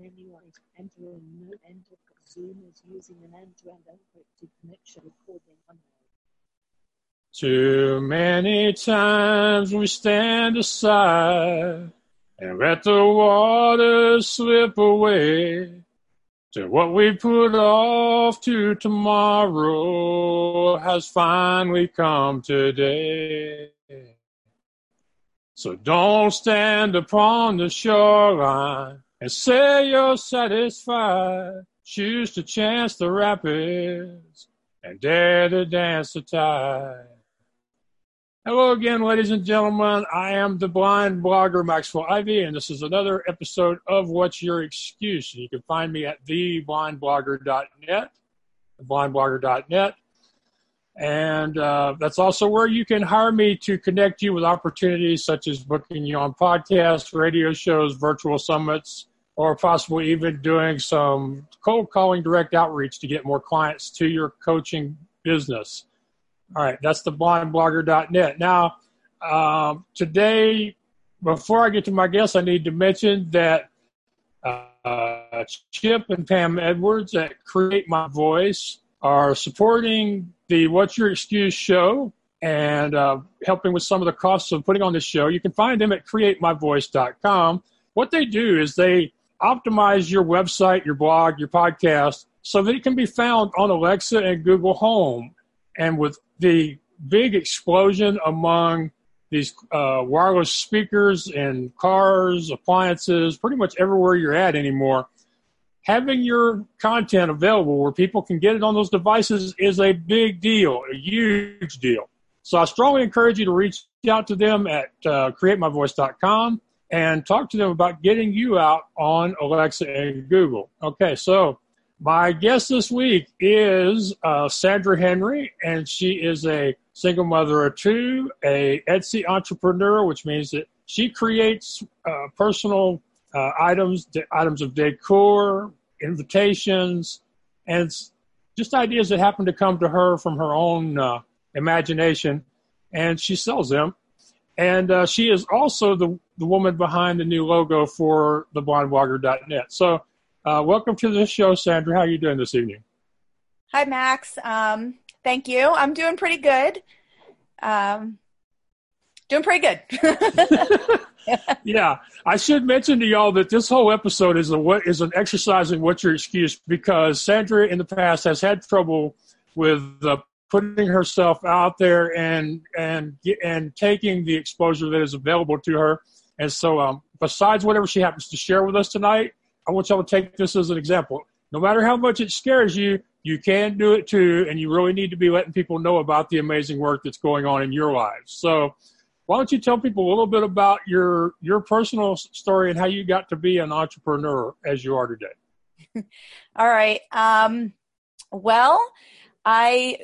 when you are entering no enter Zoom is using an end-to-end encrypted connection recording Too many times we stand aside and let the waters slip away. To what we put off to tomorrow has finally come today. So don't stand upon the shoreline and say you're satisfied. Choose to chance the rapids and dare to dance the tide. Hello again, ladies and gentlemen. I am the blind blogger Maxwell Ivy, and this is another episode of What's Your Excuse? You can find me at theblindblogger.net, theblindblogger.net. And uh, that's also where you can hire me to connect you with opportunities such as booking you on podcasts, radio shows, virtual summits, or possibly even doing some cold calling direct outreach to get more clients to your coaching business. All right, that's the blindblogger.net. Now, um, today, before I get to my guest, I need to mention that uh, Chip and Pam Edwards at Create My Voice are supporting the What's Your Excuse show and uh, helping with some of the costs of putting on this show. You can find them at createmyvoice.com. What they do is they optimize your website, your blog, your podcast so that it can be found on Alexa and Google Home. And with the big explosion among these uh, wireless speakers in cars, appliances, pretty much everywhere you're at anymore, having your content available where people can get it on those devices is a big deal, a huge deal. So I strongly encourage you to reach out to them at uh, createmyvoice.com and talk to them about getting you out on Alexa and Google. Okay, so my guest this week is uh, Sandra Henry, and she is a single mother of two, a Etsy entrepreneur, which means that she creates uh, personal uh, items, items of decor, invitations, and just ideas that happen to come to her from her own uh, imagination, and she sells them. And uh, she is also the, the woman behind the new logo for the blindblogger.net. So, uh, welcome to the show, Sandra. How are you doing this evening? Hi, Max. Um, thank you. I'm doing pretty good. Um, doing pretty good. yeah, I should mention to y'all that this whole episode is a what is an exercise in what's your excuse because Sandra in the past has had trouble with uh, putting herself out there and and and taking the exposure that is available to her. And so, um, besides whatever she happens to share with us tonight, I want y'all to take this as an example. No matter how much it scares you, you can do it too, and you really need to be letting people know about the amazing work that's going on in your lives. So why don't you tell people a little bit about your your personal story and how you got to be an entrepreneur as you are today? All right. Um, well, I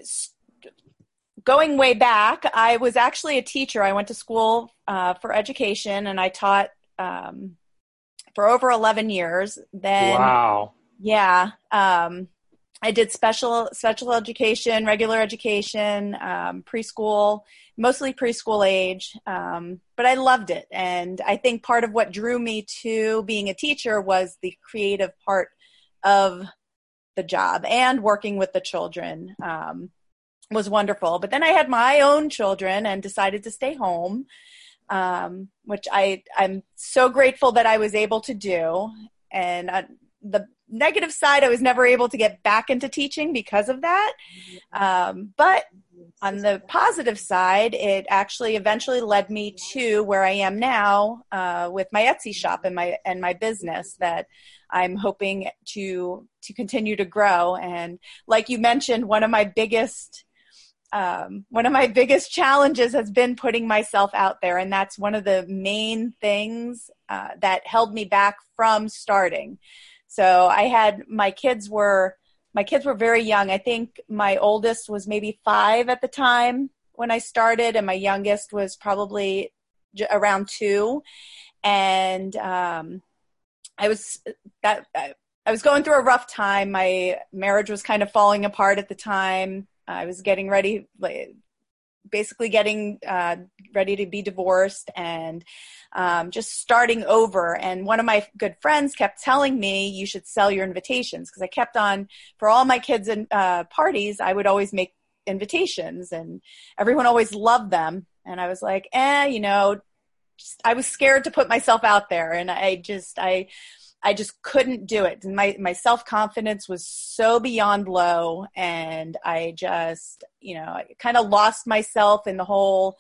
going way back, I was actually a teacher. I went to school uh, for education, and I taught um, for over eleven years. Then, wow. Yeah. Um, I did special special education, regular education, um, preschool, mostly preschool age, um, but I loved it. And I think part of what drew me to being a teacher was the creative part of the job and working with the children um, was wonderful. But then I had my own children and decided to stay home, um, which I I'm so grateful that I was able to do. And I, the negative side, I was never able to get back into teaching because of that. Um, but on the positive side, it actually eventually led me to where I am now uh, with my Etsy shop and my and my business that I'm hoping to to continue to grow. And like you mentioned, one of my biggest um, one of my biggest challenges has been putting myself out there, and that's one of the main things uh, that held me back from starting. So I had my kids were my kids were very young. I think my oldest was maybe five at the time when I started, and my youngest was probably around two. And um, I was that I was going through a rough time. My marriage was kind of falling apart at the time. I was getting ready, basically getting uh, ready to be divorced and um, just starting over. And one of my good friends kept telling me you should sell your invitations because I kept on for all my kids and uh, parties. I would always make invitations, and everyone always loved them. And I was like, eh, you know, just, I was scared to put myself out there, and I just I I just couldn't do it. My my self confidence was so beyond low, and I just you know kind of lost myself in the whole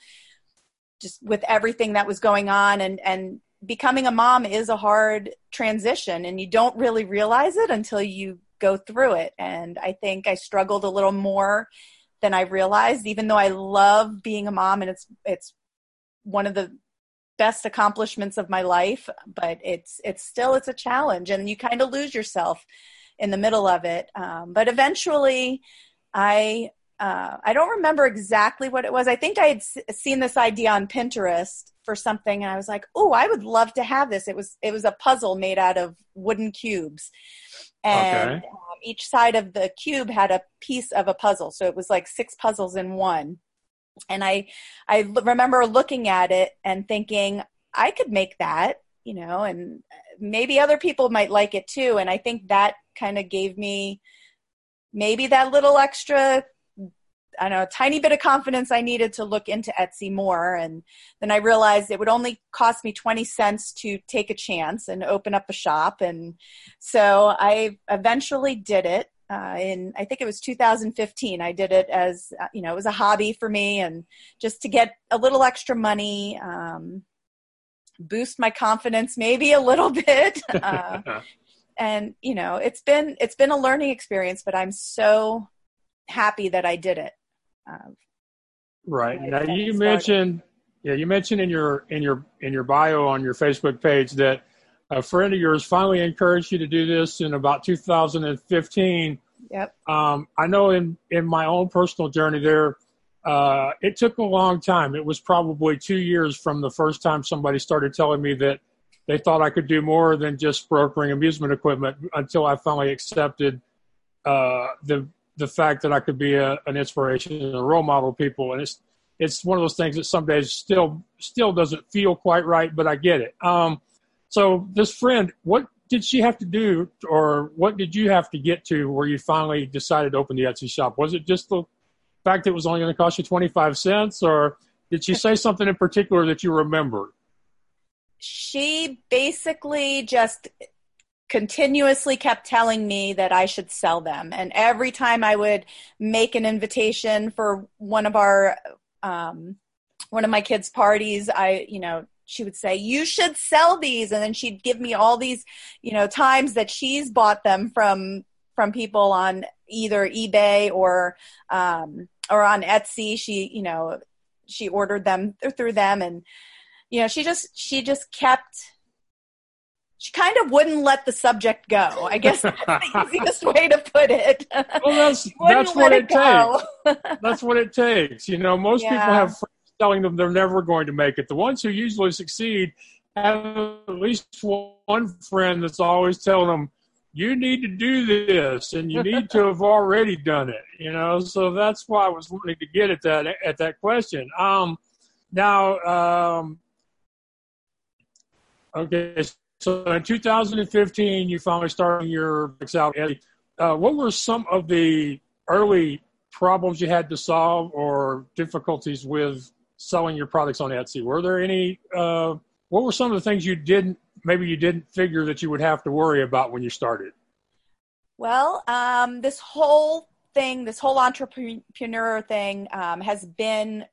just with everything that was going on and and becoming a mom is a hard transition and you don't really realize it until you go through it and i think i struggled a little more than i realized even though i love being a mom and it's it's one of the best accomplishments of my life but it's it's still it's a challenge and you kind of lose yourself in the middle of it. Um, but eventually i uh, i don't remember exactly what it was. I think i had s- seen this idea on pinterest for something and i was like oh i would love to have this. It was it was a puzzle made out of wooden cubes. And Okay. um, each side of the cube had a piece of a puzzle so it was like six puzzles in one and i i remember looking at it and thinking i could make that you know and uh, maybe other people might like it too and i think that kind of gave me maybe that little extra I don't know, tiny bit of confidence I needed to look into Etsy more. And then I realized it would only cost me 20 cents to take a chance and open up a shop. And so I eventually did it. Uh, in I think it was 2015. I did it as uh, you know it was a hobby for me and just to get a little extra money, um, boost my confidence maybe a little bit. Uh, and you know it's been it's been a learning experience but i'm so happy that i did it um, Right. Right, Now you started. mentioned yeah, you mentioned in your in your in your bio on your Facebook page that a friend of yours finally encouraged you to do this in about 2015. yep Um, I know in in my own personal journey there, uh, it took a long time. It was probably two years from the first time somebody started telling me that they thought I could do more than just brokering amusement equipment until I finally accepted uh, the the fact that I could be a, an inspiration and a role model to people. And it's it's one of those things that some days still still doesn't feel quite right, but I get it. Um, so this friend, what did she have to do, or what did you have to get to where you finally decided to open the Etsy shop? Was it just the fact that it was only going to cost you twenty five cents, or did she say something in particular that you remember? she basically just continuously kept telling me that I should sell them. And every time I would make an invitation for one of our, um, one of my kids' parties, I, you know, she would say, you should sell these. And then she'd give me all these, you know, times that she's bought them from, from people on either eBay or, um, or on Etsy. She, you know, she ordered them through them and, you know, she just, she just kept, she kind of wouldn't let the subject go. I guess that's the easiest way to put it. Well, that's that's what let it takes. That's what it takes. You know, most people have friends telling them they're never going to make it. The ones who usually succeed have at least one friend that's always telling them, "You need to do this, and you need to have already done it." You know, so that's why I was wanting to get at that at that question. Um, now, um, okay, so in 2015, you finally started your out. Uh, what were some of the early problems you had to solve or difficulties with selling your products on Etsy? Were there any? Uh, what were some of the things you didn't maybe you didn't figure that you would have to worry about when you started? Well, um, this whole thing, this whole entrepreneur thing, um, has been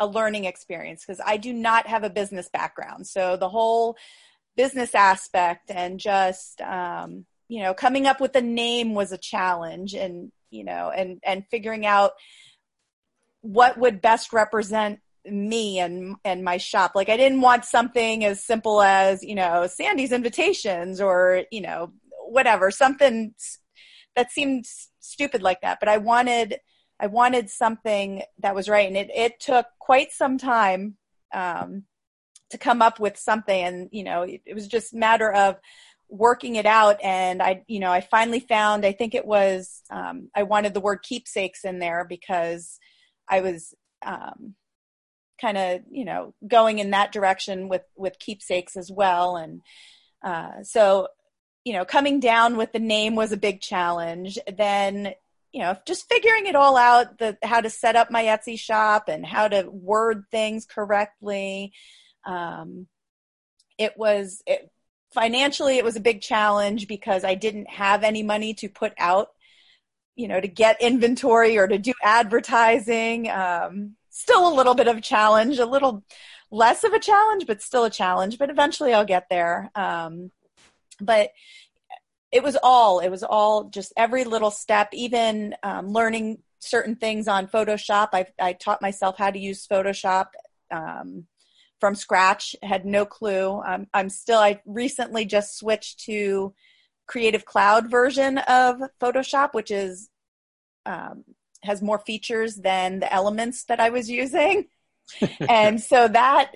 a learning experience because I do not have a business background. So the whole business aspect and just um, you know coming up with a name was a challenge, and you know, and and figuring out what would best represent me and and my shop. Like i didn't want something as simple as you know sandy's invitations or you know whatever something that seemed stupid like that. But i wanted i wanted something that was right. And it, it took quite some time um, to come up with something. And you know it, it was just a matter of working it out. And i you know i finally found i think it was um, i wanted the word keepsakes in there because i was um, kind of you know going in that direction with with keepsakes as well. And uh, so you know coming down with the name was a big challenge. Then you know just figuring it all out the how to set up my etsy shop and how to word things correctly um, it was it, financially it was a big challenge because i didn't have any money to put out you know to get inventory or to do advertising. Um, still a little bit of challenge, a little less of a challenge, but still a challenge. But eventually I'll get there. Um, but it was all, it was all just every little step, even um, learning certain things on Photoshop. I, I taught myself how to use Photoshop um, from scratch, had no clue. Um, I'm still, I recently just switched to Creative Cloud version of Photoshop, which is um, has more features than the elements that I was using. and so that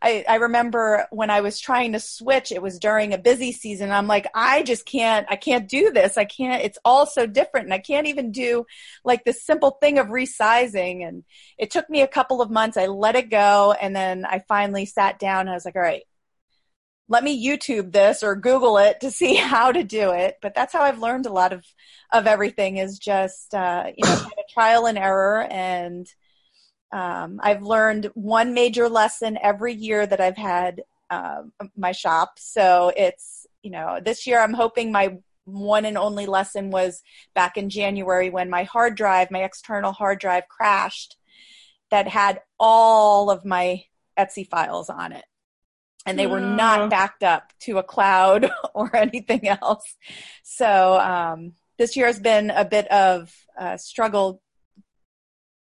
I, I remember when I was trying to switch, it was during a busy season. I'm like, I just can't, I can't do this. I can't, it's all so different. And I can't even do like the simple thing of resizing. And it took me a couple of months. I let it go. And then I finally sat down and I was like, all right, let me YouTube this or Google it to see how to do it. But that's how I've learned a lot of of everything is just uh, you know kind of trial and error. And um, I've learned one major lesson every year that I've had uh, my shop. So it's you know this year I'm hoping my one and only lesson was back in January when my hard drive, my external hard drive crashed that had all of my Etsy files on it and they were not backed up to a cloud or anything else. So um, this year has been a bit of a struggle,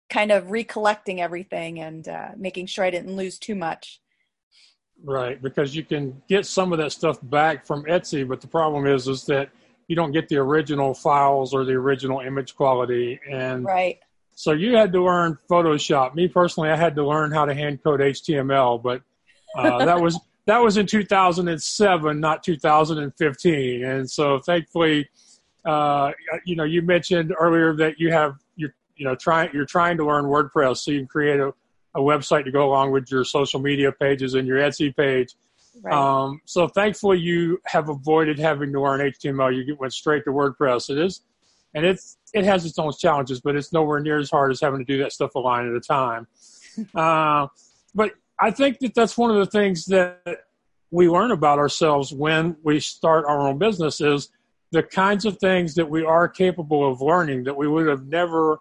kind of recollecting everything and uh, making sure I didn't lose too much. Right, because you can get some of that stuff back from Etsy, but the problem is is that you don't get the original files or the original image quality, and right. So you had to learn Photoshop. Me personally, I had to learn how to hand code HTML, but uh, that was that was in 2007, not 2015. And so thankfully, uh, you know, you mentioned earlier that you have you're you know trying you're trying to learn WordPress so you can create a, a website to go along with your social media pages and your Etsy page. Right. Um, so thankfully, you have avoided having to learn HTML. You went straight to WordPress. It is, and it's it has its own challenges, but it's nowhere near as hard as having to do that stuff a line at a time. uh, but I think that that's one of the things that we learn about ourselves when we start our own business is the kinds of things that we are capable of learning that we would have never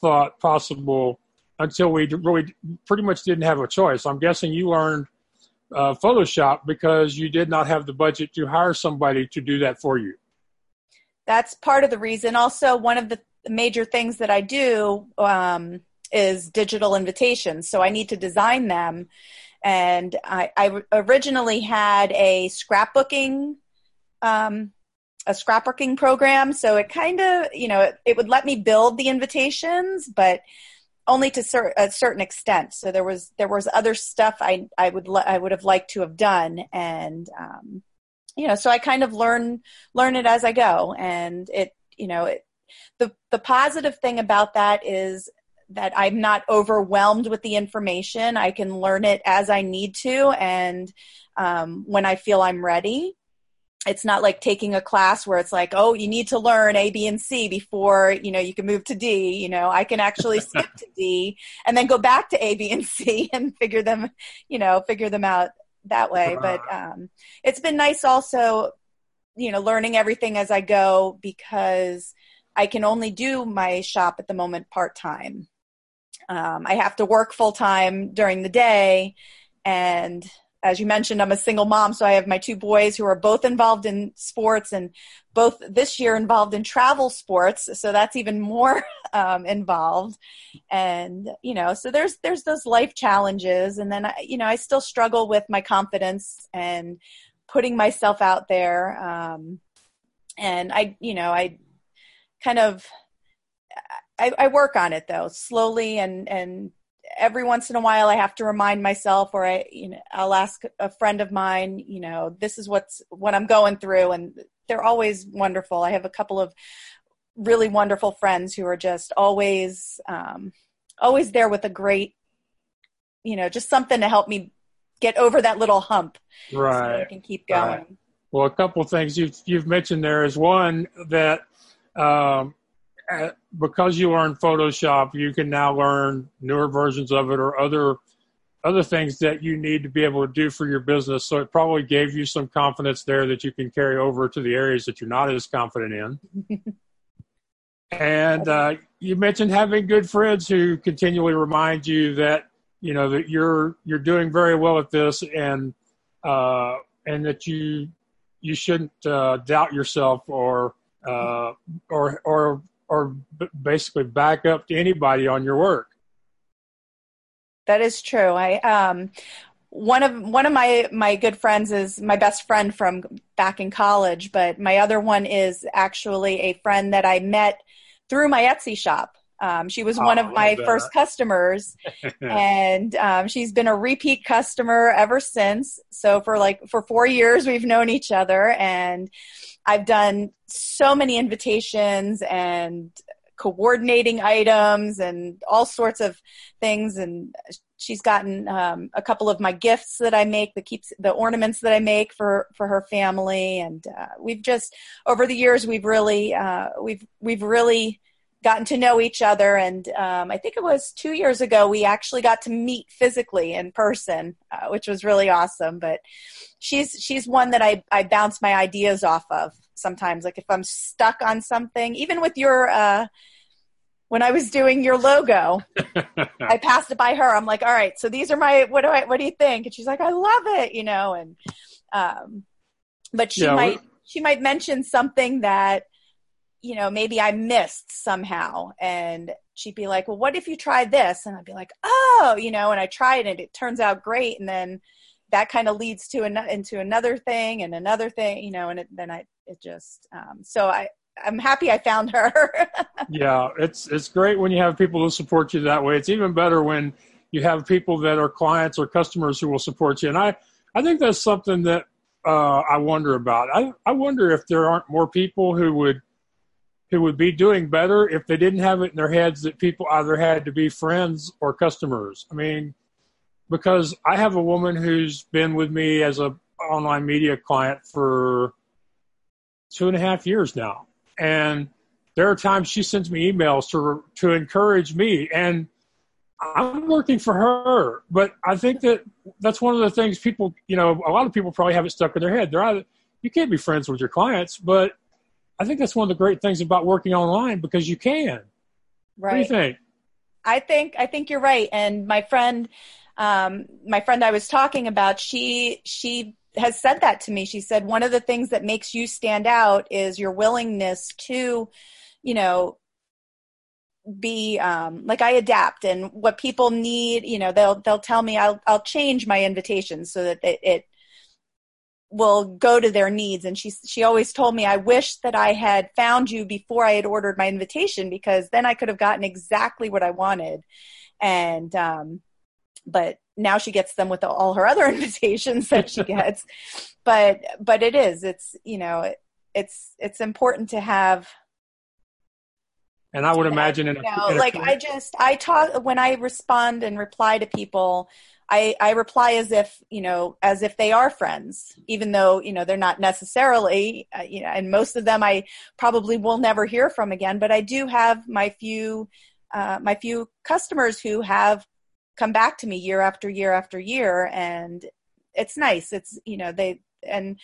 thought possible until we really pretty much didn't have a choice. I'm guessing you learned uh, Photoshop because you did not have the budget to hire somebody to do that for you. That's part of the reason. Also, one of the major things that I do um, is digital invitations. So I need to design them. And I, I originally had a scrapbooking, um, a scrapbooking program. So it kind of, you know, it, it, would let me build the invitations, but only to cer- a certain extent. So there was there was other stuff I I would I would have liked to have done, and um, you know, so I kind of learn learn it as I go, and it you know it, the the positive thing about that is that I'm not overwhelmed with the information. I can learn it as I need to, and um, when I feel I'm ready. It's not like taking a class where it's like, oh, you need to learn A, B, and C before you know you can move to D. You know, I can actually skip to D and then go back to A, B, and C and figure them, you know, figure them out that way. But um, it's been nice also, you know, learning everything as I go because I can only do my shop at the moment part time. Um, I have to work full time during the day. And as you mentioned, I'm a single mom, so I have my two boys who are both involved in sports and both this year involved in travel sports. So that's even more um, involved. And, you know, so there's, there's those life challenges. And then, I, you know, I still struggle with my confidence and putting myself out there. Um, and I, you know, I kind of, I, I work on it though, slowly and and every once in a while I have to remind myself or I you know I'll ask a friend of mine, you know, this is what's what I'm going through and they're always wonderful. I have a couple of really wonderful friends who are just always um, always there with a great you know, just something to help me get over that little hump. Right. So I can keep going. Right. Well, a couple of things you've you've mentioned there is one that um, because you learn Photoshop, you can now learn newer versions of it or other other things that you need to be able to do for your business. So it probably gave you some confidence there that you can carry over to the areas that you're not as confident in. and uh, you mentioned having good friends who continually remind you that you know that you're you're doing very well at this and uh, and that you you shouldn't uh, doubt yourself or uh, or or or basically back up to anybody on your work. That is true. I um one of one of my my good friends is my best friend from back in college, but my other one is actually a friend that I met through my Etsy shop. Um, she was oh, one of my first customers, and um, she's been a repeat customer ever since. So for like for four years, we've known each other, and I've done so many invitations and coordinating items and all sorts of things. And she's gotten um, a couple of my gifts that I make the keeps the ornaments that I make for for her family. And uh, we've just over the years we've really uh, we've we've really gotten to know each other and um, I think it was two years ago we actually got to meet physically in person uh, which was really awesome but she's she's one that I, I bounce my ideas off of sometimes like if I'm stuck on something even with your uh, when I was doing your logo, I passed it by her. I'm like, all right, so these are my, what do I, what do you think? And she's like, I love it, you know, and, um, but she yeah, might, she might mention something that, you know, maybe I missed somehow. And she'd be like, well, what if you try this? And I'd be like, oh, you know, and I tried and it turns out great. And then that kind of leads to an, into another thing and another thing, you know, and it, then I, it just, um, so I, I'm happy I found her. yeah, it's it's great when you have people who support you that way. It's even better when you have people that are clients or customers who will support you. And I I think that's something that uh, I wonder about. I I wonder if there aren't more people who would who would be doing better if they didn't have it in their heads that people either had to be friends or customers. I mean, because I have a woman who's been with me as a online media client for two and a half years now and there are times she sends me emails to to encourage me and I'm working for her, but I think that that's one of the things people, you know, a lot of people probably have it stuck in their head. They're either, you can't be friends with your clients, but I think that's one of the great things about working online because you can. Right. What do you think? I think I think you're right. And my friend, um, my friend I was talking about, she she has said that to me. She said one of the things that makes you stand out is your willingness to, you know, be um, like I adapt and what people need. You know, they'll they'll tell me I'll I'll change my invitations so that it, it will go to their needs. And she she always told me I wish that I had found you before I had ordered my invitation because then I could have gotten exactly what I wanted. And um, but now she gets them with all her other invitations that she gets but but it is it's you know it's it's important to have and i would imagine in a, you know, in a like i just i talk when i respond and reply to people I, I reply as if you know as if they are friends even though you know they're not necessarily uh, you know and most of them i probably will never hear from again but i do have my few uh, my few customers who have come back to me year after year after year and it's nice. It's you know they and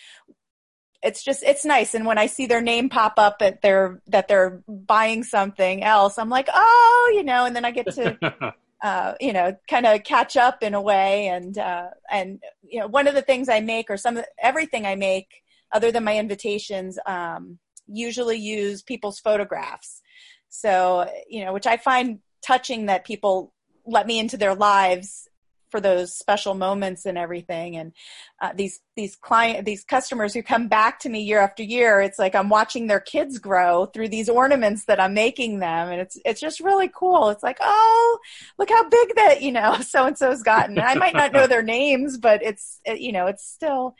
it's just it's nice. And when i see their name pop up that they're that they're buying something else i'm like oh you know and then i get to uh, you know kind of catch up in a way. And uh, and you know one of the things i make or some everything i make other than my invitations um, usually use people's photographs. So you know which i find touching that people let me into their lives for those special moments and everything. And uh, these these client these customers who come back to me year after year it's like i'm watching their kids grow through these ornaments that i'm making them. And it's it's just really cool. It's like oh look how big that you know so and so's gotten i might not know their names but it's it, you know it's still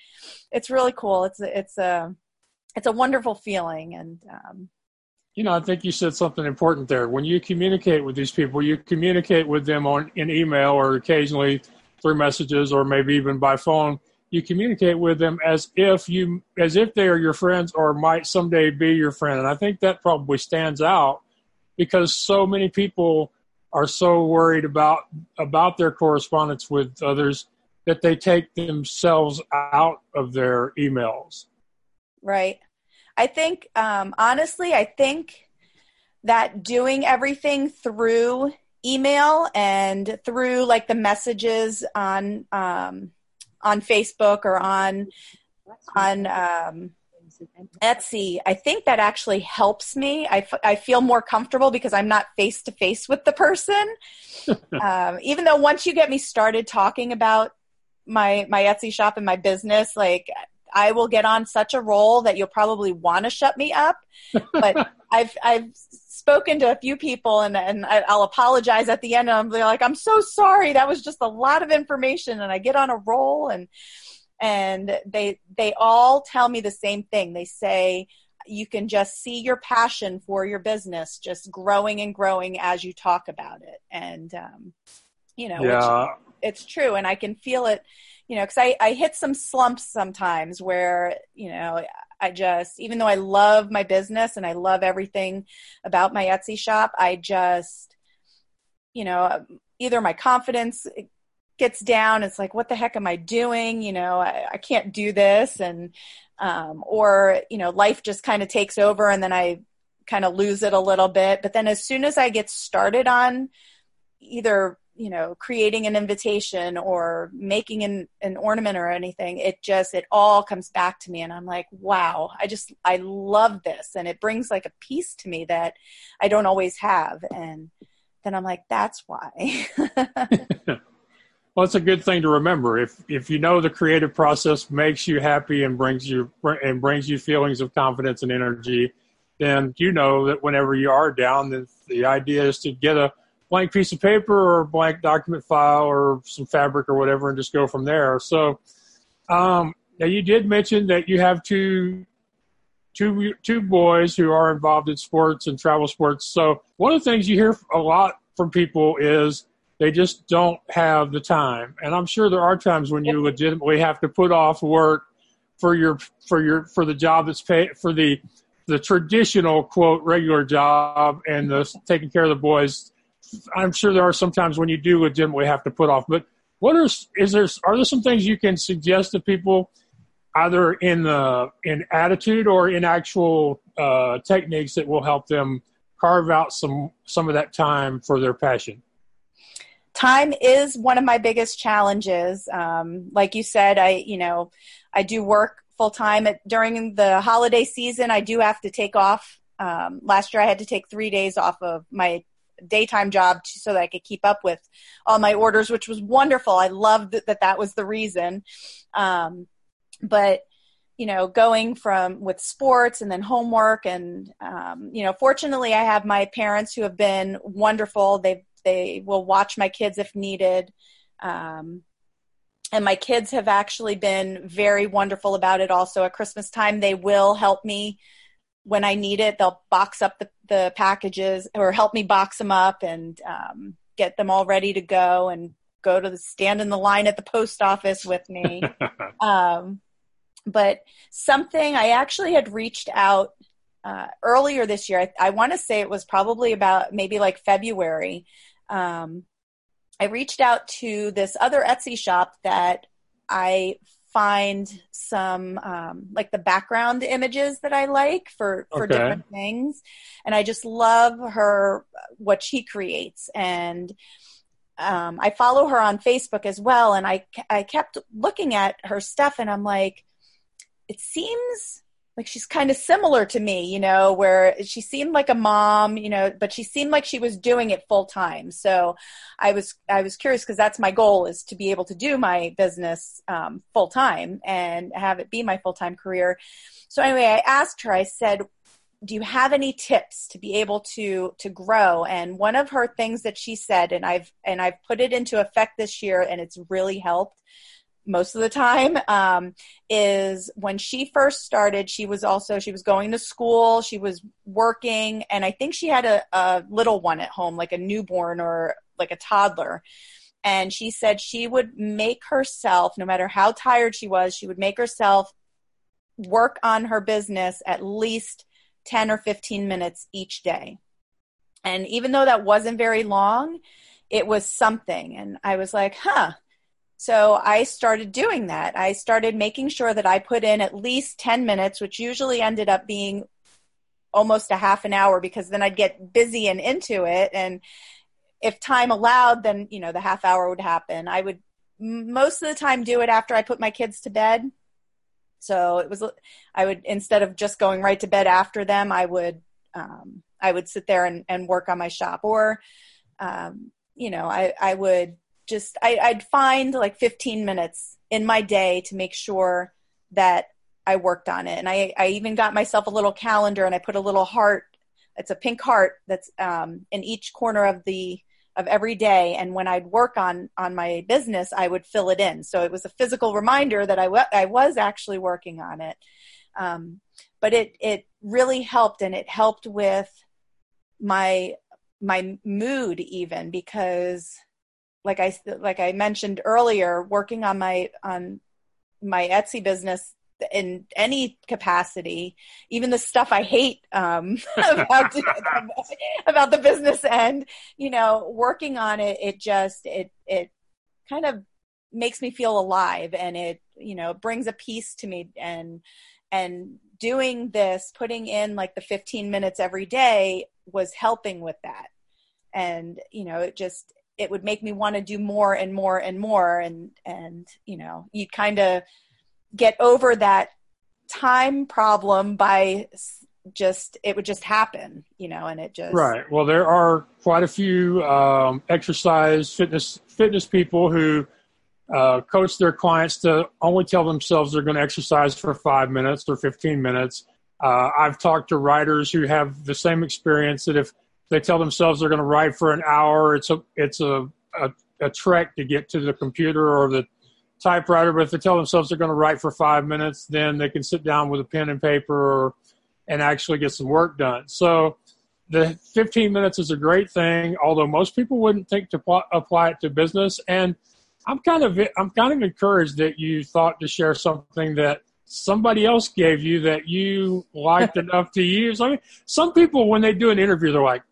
it's really cool. It's it's a it's a wonderful feeling. And um you know, I think you said something important there. When you communicate with these people, you communicate with them on in email or occasionally through messages or maybe even by phone. You communicate with them as if you as if they are your friends or might someday be your friend. And I think that probably stands out because so many people are so worried about about their correspondence with others that they take themselves out of their emails. Right. I think, um, honestly, I think that doing everything through email and through like the messages on um, on Facebook or on on um, Etsy, I think that actually helps me. I, f- I feel more comfortable because I'm not face to face with the person. um, even though once you get me started talking about my my Etsy shop and my business, like I will get on such a roll that you'll probably want to shut me up. But I've I've spoken to a few people and and I'll apologize at the end. And I'm like, I'm so sorry. That was just a lot of information, and I get on a roll and and they they all tell me the same thing. They say you can just see your passion for your business just growing and growing as you talk about it and um, you know yeah. it's true and i can feel it you know, because I, I hit some slumps sometimes where, you know, I just, even though I love my business and I love everything about my Etsy shop, I just, you know, either my confidence gets down. It's like, what the heck am I doing? You know, I, I can't do this. And, um, or, you know, life just kind of takes over and then I kind of lose it a little bit. But then as soon as I get started on either you know creating an invitation or making an, an ornament or anything it just it all comes back to me and i'm like wow i just i love this. And it brings like a piece to me that i don't always have. And then i'm like that's why. Well it's a good thing to remember. If if you know the creative process makes you happy and brings you and brings you feelings of confidence and energy then you know that whenever you are down the, the idea is to get a blank piece of paper or blank document file or some fabric or whatever and just go from there. So um, now you did mention that you have two two two boys who are involved in sports and travel sports. So one of the things you hear a lot from people is they just don't have the time. And I'm sure there are times when you legitimately have to put off work for your for your for the job that's paid for the the traditional quote regular job and the taking care of the boys I'm sure there are some times when you do legitimately have to put off. But what are is there are there some things you can suggest to people, either in the in attitude or in actual uh, techniques that will help them carve out some some of that time for their passion? Time is one of my biggest challenges. Um, like you said, I you know I do work full time during the holiday season. I do have to take off. Um, last year, I had to take three days off of my daytime job so that I could keep up with all my orders, which was wonderful. I loved that that, was the reason. Um, but you know, going from with sports and then homework, and um, you know, fortunately, I have my parents who have been wonderful. They they will watch my kids if needed. Um, and my kids have actually been very wonderful about it also at christmas time they will help me when I need it, they'll box up the, the packages or help me box them up and um, get them all ready to go and go to the stand in the line at the post office with me. um, but something I actually had reached out uh, earlier this year. I, I want to say it was probably about maybe like February. Um, I reached out to this other Etsy shop that I find some um, like the background images that I like for for okay. different things, and I just love her what she creates and. Um, I follow her on Facebook as well, and I I kept looking at her stuff, and I'm like, it seems like she's kind of similar to me, you know, where she seemed like a mom, you know, but she seemed like she was doing it full time. So I was I was curious because that's my goal is to be able to do my business um, full time and have it be my full time career. So anyway, I asked her. I said, "Do you have any tips to be able to to grow?" And one of her things that she said, and I've and I've put it into effect this year, and it's really helped most of the time um, is when she first started she was also she was going to school she was working and i think she had a, a little one at home like a newborn or like a toddler. And she said she would make herself no matter how tired she was she would make herself work on her business at least 10 or 15 minutes each day. And even though that wasn't very long it was something. And i was like huh so I started doing that. I started making sure that I put in at least 10 minutes, which usually ended up being almost a half an hour because then I'd get busy and into it. And if time allowed, then, you know, the half hour would happen. I would most of the time do it after I put my kids to bed. So it was, I would, instead of just going right to bed after them, I would, um, I would sit there and, and work on my shop or, um, you know, I, I would just I, I'd find like 15 minutes in my day to make sure that I worked on it. And I, I even got myself a little calendar and I put a little heart. It's a pink heart that's um, in each corner of the of every day. And when I'd work on on my business, I would fill it in. So it was a physical reminder that I, w- I was actually working on it. Um, but it it really helped, and it helped with my my mood even because like I like I mentioned earlier, working on my on my Etsy business in any capacity, even the stuff I hate um, about about the business end, you know, working on it, it just it it kind of makes me feel alive, and it you know brings a peace to me, and and doing this, putting in like the 15 minutes every day was helping with that, and you know it just it would make me want to do more and more and more. And and you know you kind of get over that time problem by just it would just happen you know and it just right. Well there are quite a few um, exercise fitness fitness people who uh, coach their clients to only tell themselves they're going to exercise for five minutes or 15 minutes. Uh, i've talked to writers who have the same experience that if they tell themselves they're going to write for an hour. It's a it's a, a, a trek to get to the computer or the typewriter. But if they tell themselves they're going to write for five minutes, then they can sit down with a pen and paper or, and actually get some work done. So the 15 minutes is a great thing, although most people wouldn't think to pl- apply it to business. And I'm kind of I'm kind of encouraged that you thought to share something that somebody else gave you that you liked enough to use. I mean, some people when they do an interview, they're like,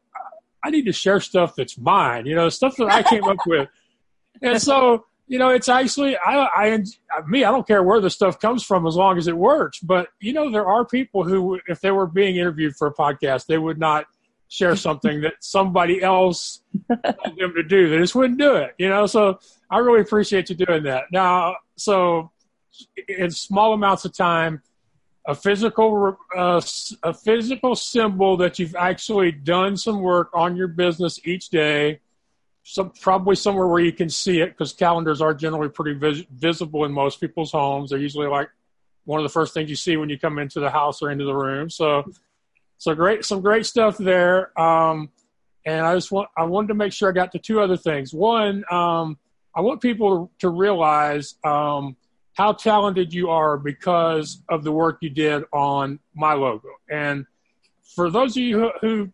I need to share stuff that's mine, you know, stuff that I came up with. And so, you know, it's actually, I, I, me, I don't care where the stuff comes from as long as it works. But, you know, there are people who, if they were being interviewed for a podcast, they would not share something that somebody else told them to do. They just wouldn't do it, you know. So I really appreciate you doing that. Now, so in small amounts of time, a physical uh, a physical symbol that you've actually done some work on your business each day. Some probably somewhere where you can see it because calendars are generally pretty vis- visible in most people's homes. They're usually like one of the first things you see when you come into the house or into the room. So so great some great stuff there. Um, and i just want i wanted to make sure i got to two other things. One um, i want people to realize um, how talented you are because of the work you did on my logo. And for those of you who, who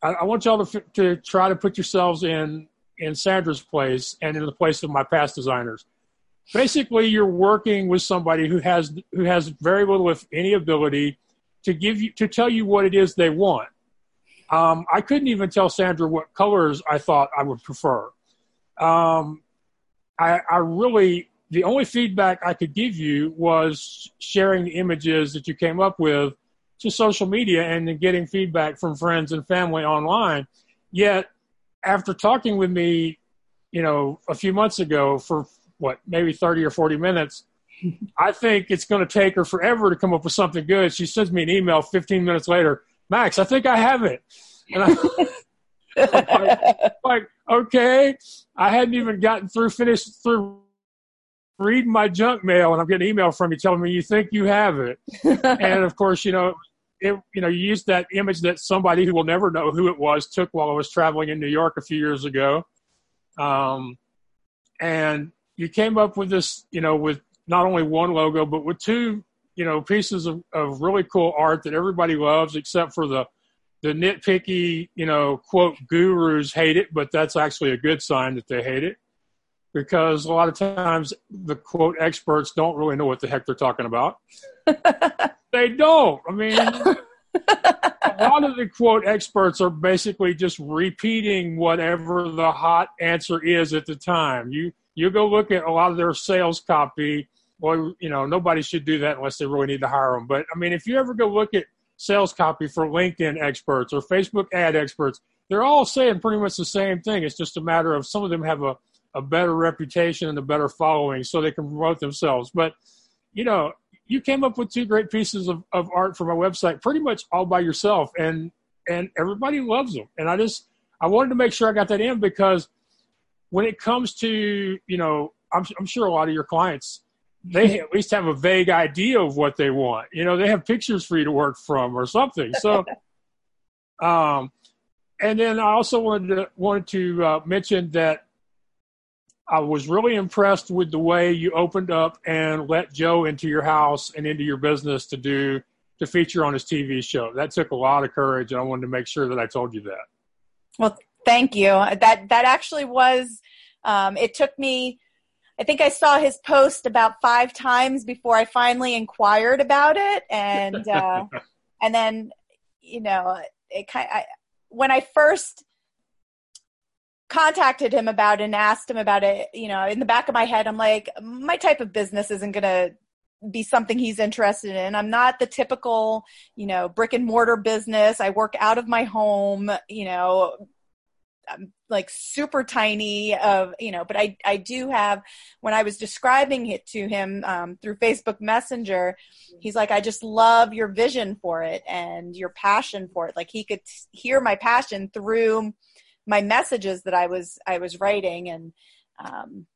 I, I, want y'all to, to try to put yourselves in in Sandra's place and in the place of my past designers. Basically, you're working with somebody who has who has very little, if any, ability to give you to tell you what it is they want. Um, I couldn't even tell Sandra what colors I thought I would prefer. Um, I, I really the only feedback I could give you was sharing the images that you came up with to social media and then getting feedback from friends and family online. Yet, after talking with me, you know, a few months ago for what, maybe 30 or 40 minutes, I think it's going to take her forever to come up with something good. She sends me an email 15 minutes later, Max, I think I have it. And I, like, like, okay, I hadn't even gotten through, finished through reading my junk mail and I'm getting email from you telling me you think you have it. and of course, you know, it, you know, you used that image that somebody who will never know who it was took while I was traveling in New York a few years ago. Um, and you came up with this, you know, with not only one logo but with two, you know, pieces of, of really cool art that everybody loves, except for the the nitpicky, you know, quote gurus hate it, but that's actually a good sign that they hate it because a lot of times the quote experts don't really know what the heck they're talking about. they don't. I mean, a lot of the quote experts are basically just repeating whatever the hot answer is at the time. You you go look at a lot of their sales copy. Well, you know, nobody should do that unless they really need to hire them. But I mean, if you ever go look at sales copy for LinkedIn experts or Facebook ad experts, they're all saying pretty much the same thing. It's just a matter of some of them have a a better reputation and a better following so they can promote themselves. But, you know, you came up with two great pieces of, of art for my website pretty much all by yourself and and everybody loves them. And I just I wanted to make sure I got that in because when it comes to, you know, I'm I'm sure a lot of your clients they at least have a vague idea of what they want. You know, they have pictures for you to work from or something. So um and then I also wanted to wanted to uh, mention that I was really impressed with the way you opened up and let Joe into your house and into your business to do to feature on his TV show. That took a lot of courage, and I wanted to make sure that I told you that. Well, thank you. That that actually was. Um, it took me. I think I saw his post about five times before I finally inquired about it, and uh, and then you know it kind. I, when I first contacted him about and asked him about it, you know, in the back of my head, I'm like, my type of business isn't going to be something he's interested in. I'm not the typical, you know, brick and mortar business. I work out of my home, you know, I'm like super tiny of, you know, but I, I do have, when I was describing it to him um, through Facebook Messenger, he's like, I just love your vision for it and your passion for it. Like he could hear my passion through my messages that I was I was writing and um,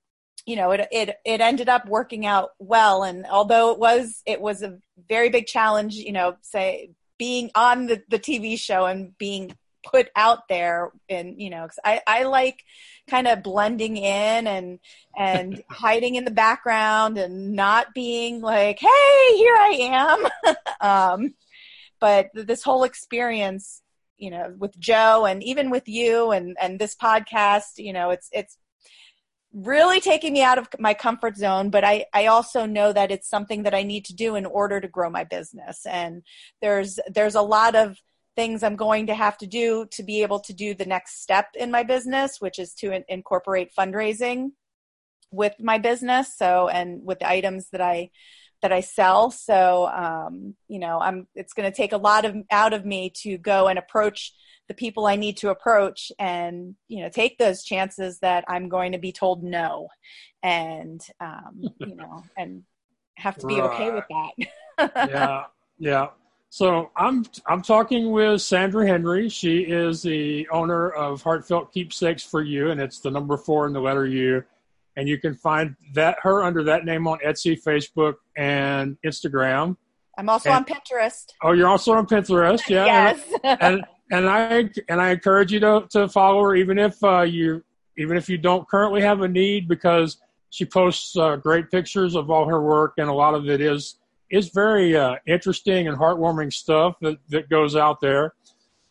you know it it it ended up working out well. And although it was it was a very big challenge you know say being on the, the TV show and being put out there and you know cause I, I like kind of blending in and and hiding in the background and not being like hey here i am. Um, but this whole experience you know with joe and even with you and and this podcast you know it's it's really taking me out of my comfort zone but i i also know that it's something that i need to do in order to grow my business. And there's there's a lot of things i'm going to have to do to be able to do the next step in my business which is to in- incorporate fundraising with my business. So and with the items that i that I sell. So, um, you know, I'm, it's going to take a lot of out of me to go and approach the people I need to approach and, you know, take those chances that I'm going to be told no and, um, you know, and have to be right. okay with that. yeah. Yeah. So I'm I'm talking with Sandra Henry. She is the owner of Heartfelt Keepsakes for You, and it's the number four in the letter U and you can find that her under that name on Etsy, Facebook, and Instagram. I'm also and, on Pinterest. Oh, you're also on Pinterest, yeah. yes. and, and, and I and I encourage you to to follow her, even if uh, you even if you don't currently have a need, because she posts uh, great pictures of all her work, and a lot of it is is very uh, interesting and heartwarming stuff that that goes out there.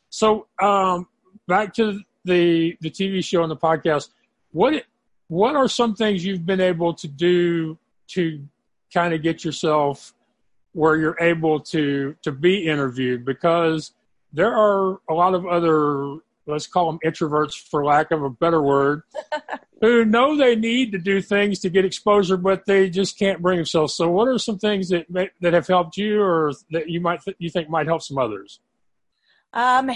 So um, back to the the TV show and the podcast. What what are some things you've been able to do to kind of get yourself where you're able to to be interviewed? Because there are a lot of other let's call them introverts for lack of a better word who know they need to do things to get exposure but they just can't bring themselves. So what are some things that that have helped you or that you might you think might help some others? Um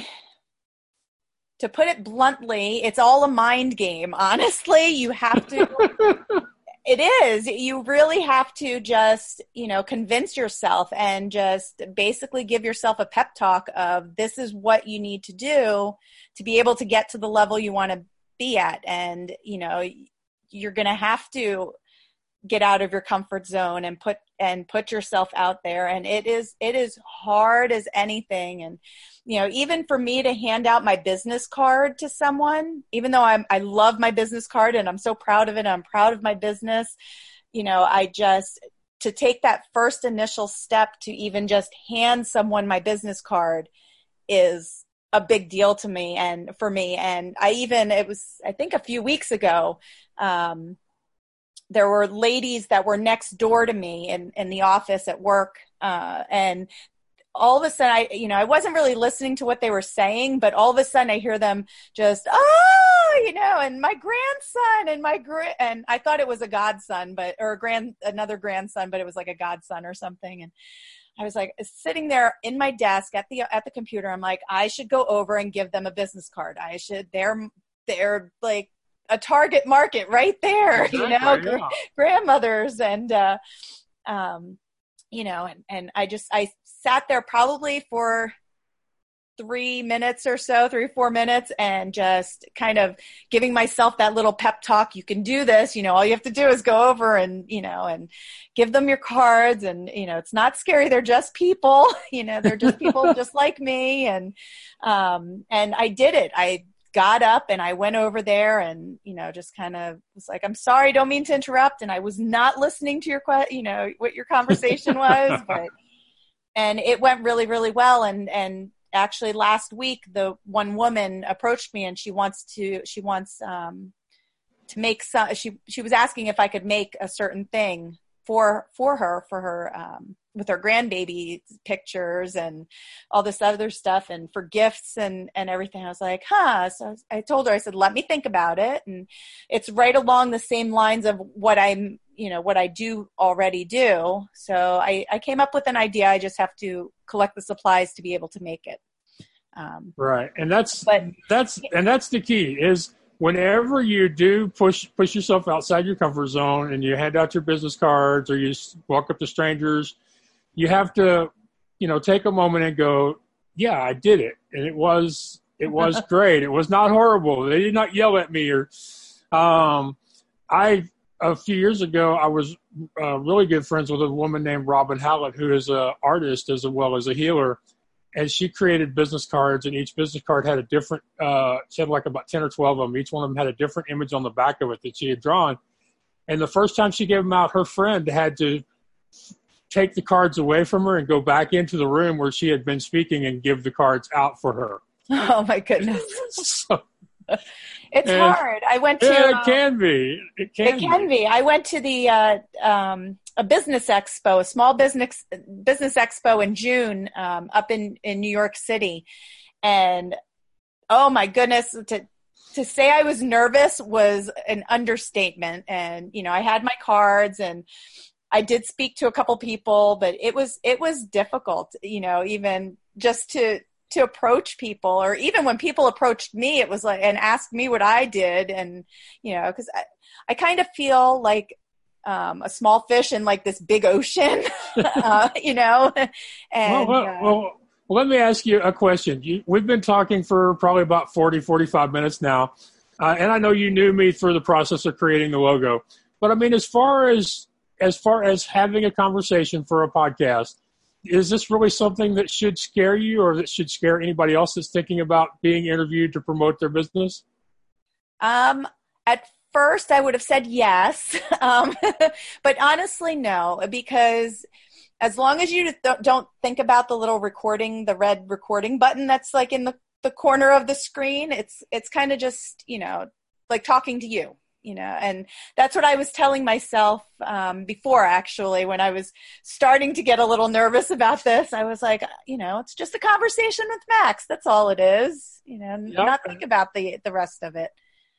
to put it bluntly, it's all a mind game. Honestly, you have to. it is. You really have to just, you know, convince yourself and just basically give yourself a pep talk of this is what you need to do to be able to get to the level you want to be at. And, you know, you're going to have to get out of your comfort zone and put and put yourself out there. And it is it is hard as anything. And you know even for me to hand out my business card to someone even though I'm, i love my business card and i'm so proud of it i'm proud of my business you know i just to take that first initial step to even just hand someone my business card is a big deal to me and for me. And i even it was i think a few weeks ago um, there were ladies that were next door to me in, in the office at work uh, and all of a sudden i you know i wasn't really listening to what they were saying but all of a sudden i hear them just oh you know and my grandson and my gra- and i thought it was a godson but or a grand another grandson but it was like a godson or something. And i was like sitting there in my desk at the at the computer. I'm like i should go over and give them a business card. I should they're they're like a target market right there exactly, you know yeah. grandmothers and uh um you know and and i just i sat there probably for three minutes or so, three four minutes, and just kind of giving myself that little pep talk. You can do this. You know, all you have to do is go over and, you know, and give them your cards. And, you know, it's not scary. They're just people. You know, they're just people just like me. And, um, and I did it. I got up and I went over there and, you know, just kind of was like, I'm sorry, don't mean to interrupt. And I was not listening to your, que- you know, what your conversation was, but and it went really really well and and actually last week the one woman approached me and she wants to she wants um to make some she she was asking if i could make a certain thing for for her for her um with her grandbaby pictures and all this other stuff and for gifts and and everything i was like huh so i told her i said let me think about it and it's right along the same lines of what i'm you know what I do already do. So I, I came up with an idea. I just have to collect the supplies to be able to make it. Um, right, and that's but, that's and that's the key is whenever you do push push yourself outside your comfort zone and you hand out your business cards or you walk up to strangers, you have to you know take a moment and go, yeah, I did it, and it was it was great. It was not horrible. They did not yell at me or. Um, I a few years ago, I was uh, really good friends with a woman named Robin Hallett, who is an artist as well as a healer. And she created business cards, and each business card had a different, uh, she had like about 10 or 12 of them. Each one of them had a different image on the back of it that she had drawn. And the first time she gave them out, her friend had to take the cards away from her and go back into the room where she had been speaking and give the cards out for her. Oh my goodness. so, it's and, hard. I went to. Yeah, it can be. It can. It can be. be. I went to the uh, um, a business expo, a small business business expo in June um, up in in New York City, and oh my goodness, to to say I was nervous was an understatement. And you know, I had my cards and. I did speak to a couple people, but it was it was difficult, you know, even just to to approach people or even when people approached me it was like and asked me what i did and you know because I, I kind of feel like um, a small fish in like this big ocean uh, you know? And well, well, uh, well, well, let me ask you a question. You, we've been talking for probably about 40 45 minutes now uh, and i know you knew me through the process of creating the logo. But i mean as far as as far as having a conversation for a podcast is this really something that should scare you or that should scare anybody else that's thinking about being interviewed to promote their business? Um, at first, I would have said yes, um, but honestly, no, because as long as you don't think about the little recording, the red recording button that's like in the, the corner of the screen, it's it's kind of just you know like talking to you you know and that's what i was telling myself um, before actually when i was starting to get a little nervous about this. I was like you know it's just a conversation with max that's all it is you know yep. not think about the the rest of it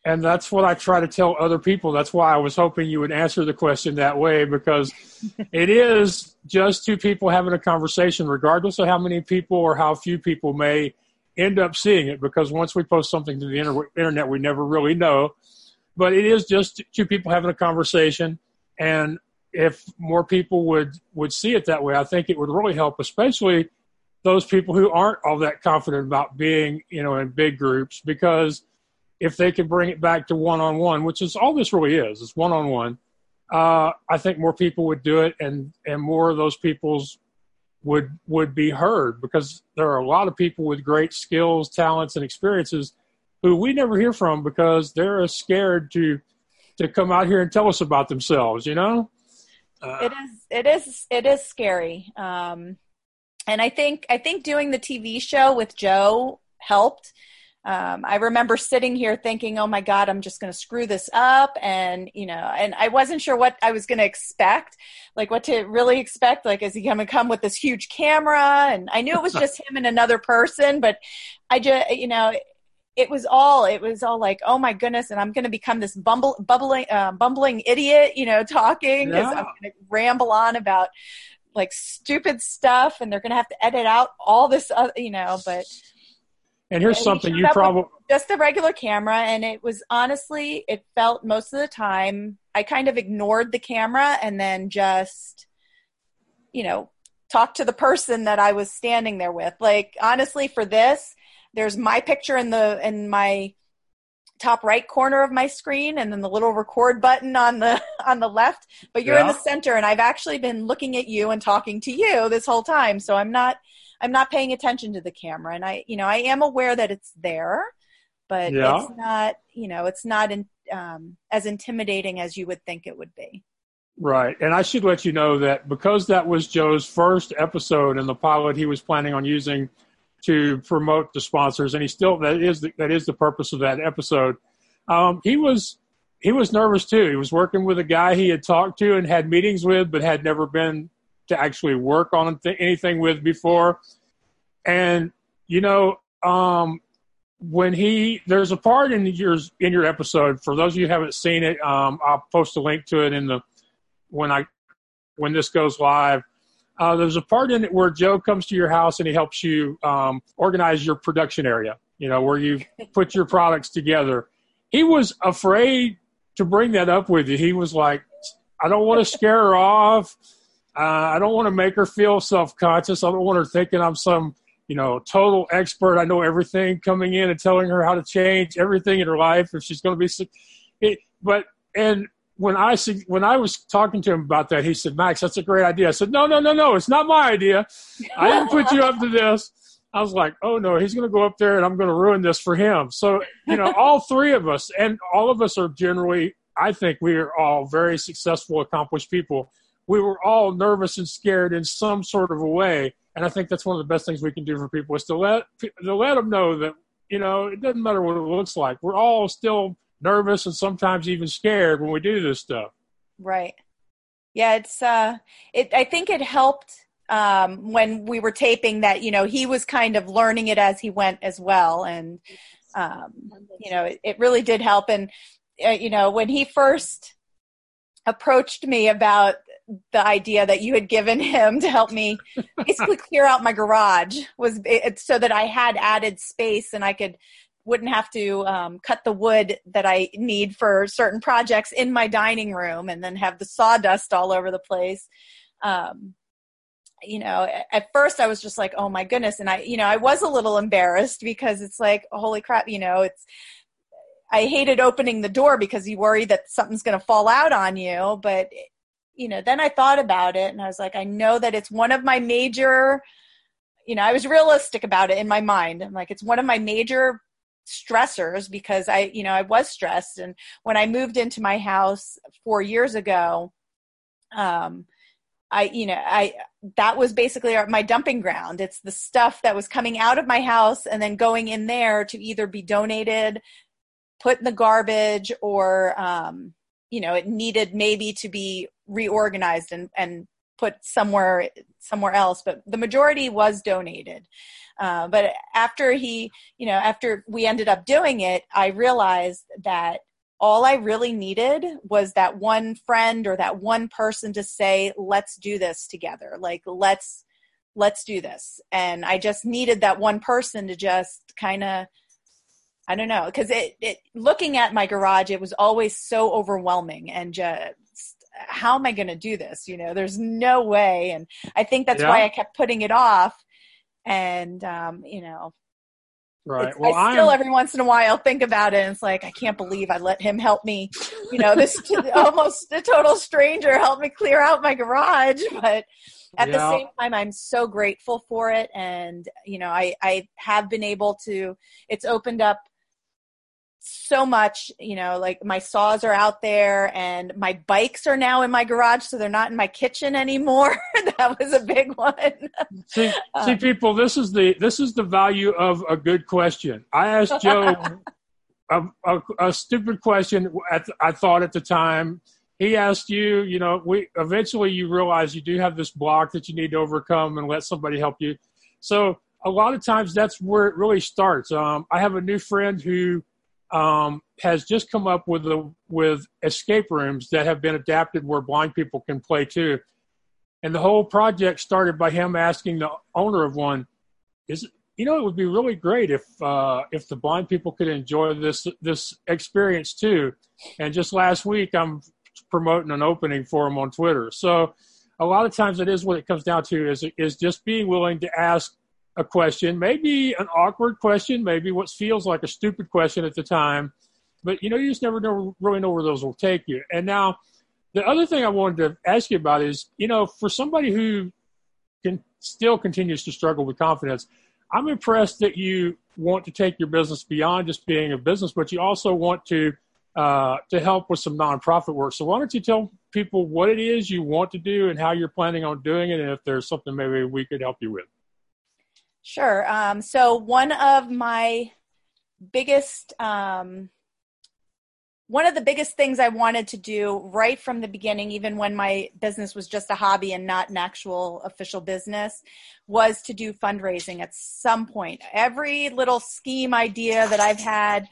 and that's what i try to tell other people. That's why i was hoping you would answer the question that way because it is just two people having a conversation regardless of how many people or how few people may end up seeing it because once we post something to the internet we never really know. But it is just two people having a conversation and if more people would would see it that way i think it would really help especially those people who aren't all that confident about being you know in big groups because if they could bring it back to one-on-one which is all this really is it's one-on-one uh, I think more people would do it, and and more of those people's would would be heard because there are a lot of people with great skills, talents, and experiences who we never hear from because they're scared to to come out here and tell us about themselves. You know, uh, it is it is it is scary. Um, and I think I think doing the TV show with Joe helped. Um, I remember sitting here thinking, "Oh my God, I'm just going to screw this up," and you know, and I wasn't sure what I was going to expect, like what to really expect. Like, is he going to come with this huge camera? And I knew it was just him and another person, but I just, you know, it was all it was all like oh my goodness and i'm going to become this bumble, bubbling uh, bumbling idiot you know talking because yeah. i'm going to ramble on about like stupid stuff and they're going to have to edit out all this other, you know but and here's something you probably just the regular camera and it was honestly it felt most of the time i kind of ignored the camera and then just you know talk to the person that i was standing there with like honestly for this there's my picture in the in my top right corner of my screen and then the little record button on the on the left but you're yeah. in the center and i've actually been looking at you and talking to you this whole time so i'm not i'm not paying attention to the camera and i you know i am aware that it's there but yeah. it's not you know it's not in, um, as intimidating as you would think it would be right and i should let you know that because that was joe's first episode in the pilot he was planning on using to promote the sponsors, and he still that is the, that is the purpose of that episode. Um, he was he was nervous too. He was working with a guy he had talked to and had meetings with, but had never been to actually work on th- anything with before. And you know, um, when he there's a part in your in your episode for those of you who haven't seen it, um, I'll post a link to it in the when I when this goes live. Uh, there's a part in it where Joe comes to your house and he helps you um, organize your production area, you know, where you put your products together. He was afraid to bring that up with you. He was like, I don't want to scare her off. Uh, I don't want to make her feel self conscious. I don't want her thinking I'm some, you know, total expert. I know everything coming in and telling her how to change everything in her life if she's going to be sick. It, but, and when I when I was talking to him about that, he said, "Max, that's a great idea." I said, "No, no, no, no, it's not my idea. I didn't put you up to this." I was like, "Oh no, he's going to go up there and I'm going to ruin this for him." So you know, all three of us, and all of us are generally, I think, we are all very successful, accomplished people. We were all nervous and scared in some sort of a way, and I think that's one of the best things we can do for people is to let to let them know that you know it doesn't matter what it looks like. We're all still nervous and sometimes even scared when we do this stuff. Right. Yeah, it's uh it I think it helped um when we were taping that, you know, he was kind of learning it as he went as well and um you know, it, it really did help and uh, you know, when he first approached me about the idea that you had given him to help me basically clear out my garage was it, so that I had added space and I could wouldn't have to um, cut the wood that I need for certain projects in my dining room and then have the sawdust all over the place. Um, you know, at first I was just like, oh my goodness. And I, you know, I was a little embarrassed because it's like, holy crap, you know, it's, I hated opening the door because you worry that something's going to fall out on you. But, you know, then I thought about it and I was like, I know that it's one of my major, you know, I was realistic about it in my mind. I'm like, it's one of my major stressors because I, you know, I was stressed. And when I moved into my house four years ago, um, I, you know, I, that was basically my dumping ground. It's the stuff that was coming out of my house and then going in there to either be donated, put in the garbage, or, um, you know, it needed maybe to be reorganized and, and put somewhere somewhere else. But the majority was donated. Uh, but after he, you know, after we ended up doing it, I realized that all I really needed was that one friend or that one person to say, let's do this together. Like, let's, let's do this. And I just needed that one person to just kind of, I don't know, because it, it, looking at my garage, it was always so overwhelming and just, how am I going to do this? You know, there's no way. And I think that's yeah. why I kept putting it off and um, you know Right. Well, I still I'm every once in a while think about it, and it's like I can't believe I let him help me. You know, this t- almost a total stranger help me clear out my garage, but at the same time, I'm so grateful for it, and you know, I I have been able to. It's opened up so much you know like my saws are out there and my bikes are now in my garage so they're not in my kitchen anymore that was a big one see, Uh, see people. This is the this is the value of a good question. I asked Joe a, a, a stupid question. At I thought at the time. He asked you. You know, we eventually you realize you do have this block that you need to overcome and let somebody help you. So a lot of times that's where it really starts. Um, I have a new friend who um, has just come up with with escape rooms that have been adapted where blind people can play too. And the whole project started by him asking the owner of one, "Is you know it would be really great if uh, if the blind people could enjoy this this experience too." And just last week, I'm promoting an opening for him on Twitter. So a lot of times, it is what it comes down to is is just being willing to ask a question, maybe an awkward question, maybe what feels like a stupid question at the time, but you know you just never know really know where those will take you. And now, the other thing I wanted to ask you about is you know for somebody who can still continues to struggle with confidence, I'm impressed that you want to take your business beyond just being a business, but you also want to uh, to help with some nonprofit work. So why don't you tell people what it is you want to do and how you're planning on doing it, and if there's something maybe we could help you with. Sure. Um, so one of my biggest, um, one of the biggest things I wanted to do right from the beginning, even when my business was just a hobby and not an actual official business, was to do fundraising at some point. Every little scheme idea that I've had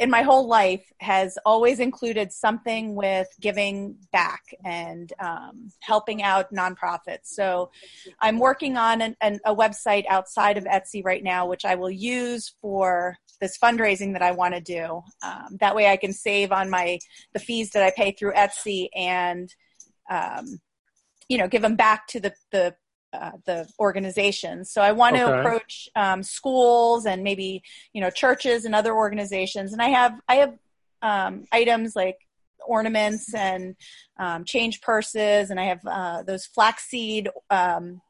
in my whole life has always included something with giving back and um, helping out nonprofits. So I'm working on an, an, a website outside of Etsy right now, which I will use for this fundraising that I want to do. Um, that way, I can save on my the fees that I pay through Etsy and um, you know give them back to the the uh, the organizations. So I want to approach um, schools and maybe you know churches and other organizations. And I have I have um, items like ornaments and um, change purses, and I have uh, those flaxseed. Um,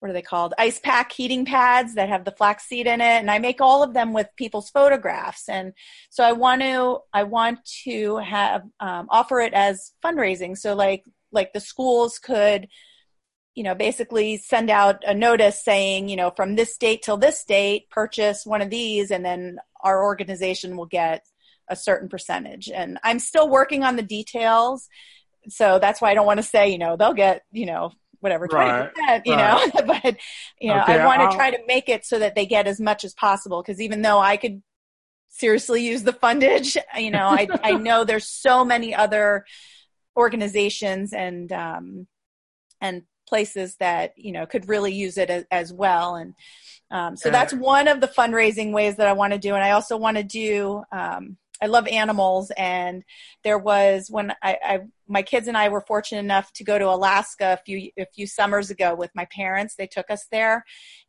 what are they called? Ice pack heating pads that have the flaxseed in it, and I make all of them with people's photographs. And so I want to I want to have um, offer it as fundraising. So like like the schools could you know, basically send out a notice saying, you know, from this date till this date, purchase one of these, and then our organization will get a certain percentage. And I'm still working on the details. So that's why I don't want to say, you know, they'll get, you know, whatever, 20%, Right, you know, but, you know, Okay, I want to try to make it so that they get as much as possible. Cause even though I could seriously use the fundage, you know, I, I know there's so many other organizations and, um, and places that you know could really use it as, as well. And um, so that's one of the fundraising ways that i want to do. And i also want to do um, i love animals. And there was when I, I my kids and i were fortunate enough to go to alaska a few a few summers ago with my parents. They took us there.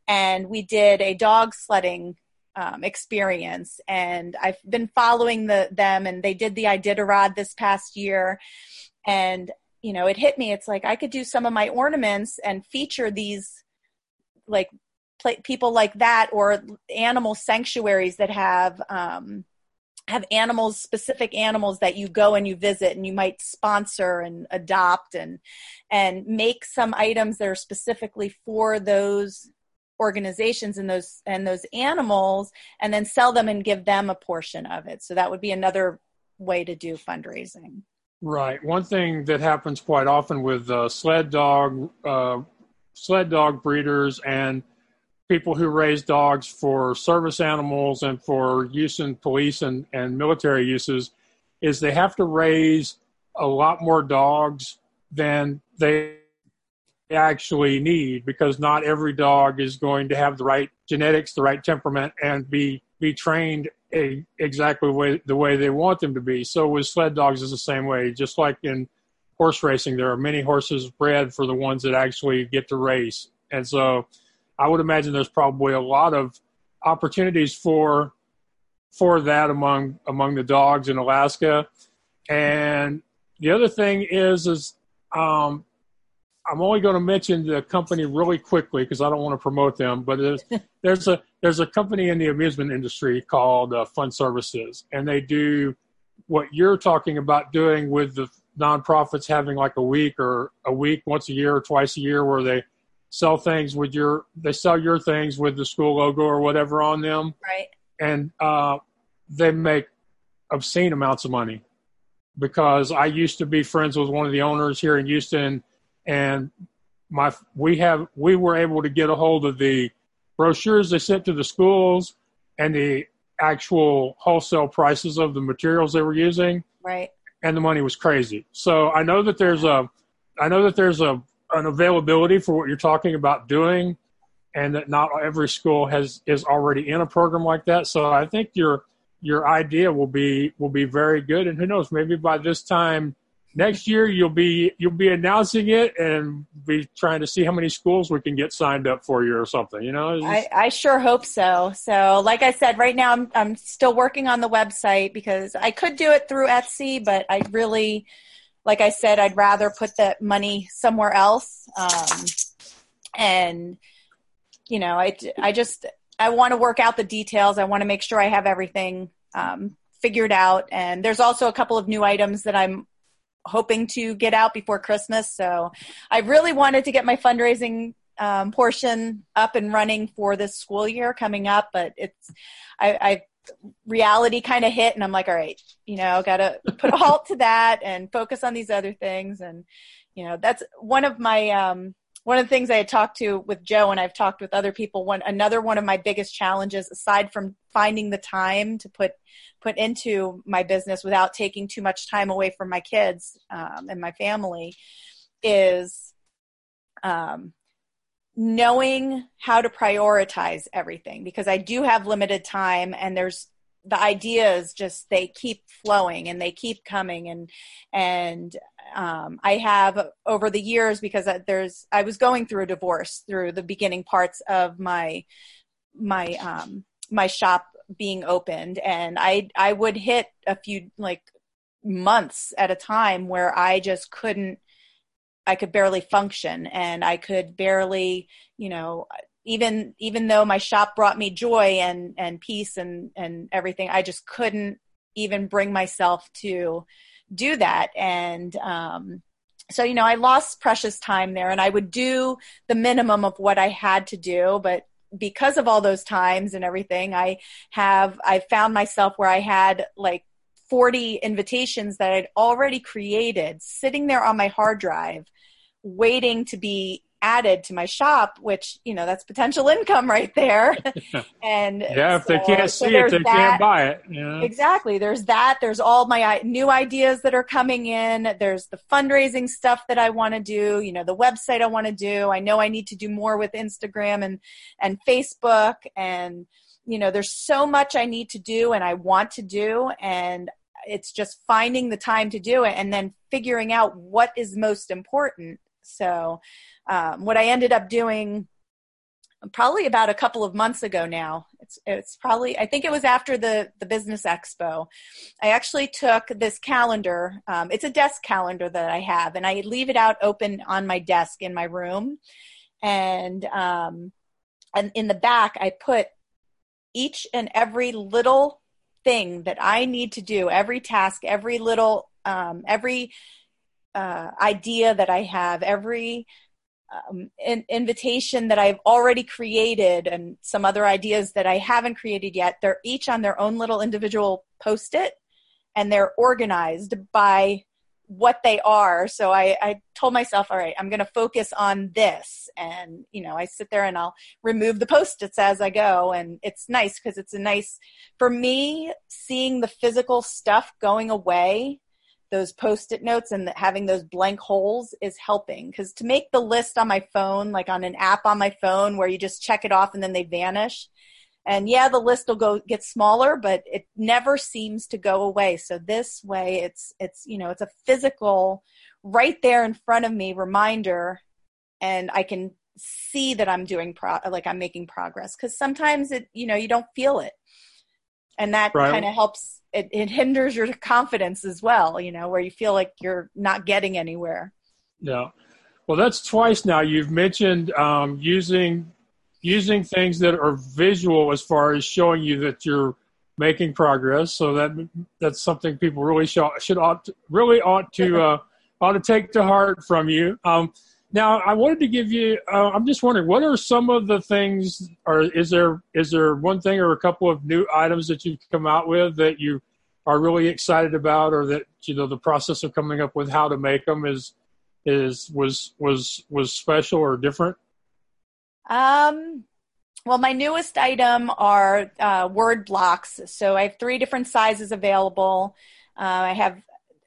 And we did a dog sledding um, experience. And i've been following the them. And they did the iditarod this past year. And you know it hit me. It's like i could do some of my ornaments and feature these like pla people like that or animal sanctuaries that have um have animals specific animals that you go and you visit and you might sponsor and adopt and and make some items that are specifically for those organizations and those and those animals and then sell them and give them a portion of it. So that would be another way to do fundraising Right. One thing that happens quite often with uh, sled dog, uh, sled dog breeders and people who raise dogs for service animals and for use in police and, and military uses is they have to raise a lot more dogs than they actually need because not every dog is going to have the right genetics, the right temperament, and be be trained a, exactly the way, the way they want them to be. So with sled dogs is the same way. Just like in horse racing, there are many horses bred for the ones that actually get to race, and so I would imagine there's probably a lot of opportunities for for that among among the dogs in Alaska. And the other thing is is um, I'm only going to mention the company really quickly because I don't want to promote them. But there's, there's a there's a company in the amusement industry called uh, Fun Services, and they do what you're talking about doing with the nonprofits having like a week or a week once a year or twice a year where they sell things with your they sell your things with the school logo or whatever on them. Right. And uh, they make obscene amounts of money because i used to be friends with one of the owners here in houston and my we have we were able to get a hold of the brochures they sent to the schools and the actual wholesale prices of the materials they were using. Right. And the money was crazy. So i know that there's a i know that there's a an availability for what you're talking about doing and that not every school has is already in a program like that. So i think your your idea will be will be very good. And who knows maybe by this time next year you'll be you'll be announcing it and be trying to see how many schools we can get signed up for you or something you know? Just... I, I sure hope so. So like i said right now I'm, I'm still working on the website because i could do it through etsy but i really like i said i'd rather put that money somewhere else. Um, and you know i, I just i want to work out the details. I want to make sure i have everything um, figured out. And there's also a couple of new items that i'm hoping to get out before Christmas. So I really wanted to get my fundraising um, portion up and running for this school year coming up, but it's I, I reality kind of hit, and I'm like, all right, you know, got to put a halt to that and focus on these other things, and you know, that's one of my um, one of the things I had talked to with Joe, and I've talked with other people. One another one of my biggest challenges, aside from finding the time to put put into my business without taking too much time away from my kids um, and my family, is um, knowing how to prioritize everything. Because I do have limited time, and there's the ideas just they keep flowing and they keep coming and and um, I have over the years because there's I was going through a divorce through the beginning parts of my my um, my shop being opened, and I I would hit a few like months at a time where I just couldn't I could barely function. And I could barely you know even even though my shop brought me joy and and peace and and everything I just couldn't even bring myself to do that. And um, so, you know, I lost precious time there and I would do the minimum of what I had to do, but because of all those times and everything, I have, I found myself where I had like 40 invitations that I'd already created sitting there on my hard drive waiting to be added to my shop, which you know that's potential income right there. and yeah, if so, they can't see so it, they that. can't buy it. Yeah. Exactly. There's that. There's all my new ideas that are coming in. There's the fundraising stuff that I want to do. You know, the website I want to do. I know I need to do more with Instagram and and Facebook and you know there's so much I need to do and I want to do and it's just finding the time to do it and then figuring out what is most important. So um, what I ended up doing probably about a couple of months ago now. It's it's probably I think it was after the the business expo. I actually took this calendar. Um, it's a desk calendar that I have, and I leave it out open on my desk in my room, and um, and in the back I put each and every little thing that I need to do, every task, every little um, every uh, idea that I have, every um, in, invitation that I've already created and some other ideas that I haven't created yet. They're each on their own little individual post it and they're organized by what they are. So I, I told myself, all right, I'm going to focus on this. And, you know, I sit there and I'll remove the post its as I go. And it's nice because it's a nice, for me, seeing the physical stuff going away those post-it notes and having those blank holes is helping. Because to make the list on my phone like on an app on my phone where you just check it off and then they vanish and yeah the list will go get smaller but it never seems to go away. So this way it's it's you know it's a physical right there in front of me reminder and i can see that I'm doing pro like I'm making progress. Because sometimes it you know you don't feel it and that Right. kind of helps it, it hinders your confidence as well you know where you feel like you're not getting anywhere Yeah. Well, that's twice now. You've mentioned um, using using things that are visual as far as showing you that you're making progress. So that that's something people really should, should ought to, really ought to uh, ought to take to heart from you. Um, now, I wanted to give you. Uh, I'm just wondering, what are some of the things, or is there is there one thing or a couple of new items that you've come out with that you are really excited about, or that you know the process of coming up with how to make them is is was was was special or different? Um, well, my newest item are uh, word blocks. So I have three different sizes available. Uh, I have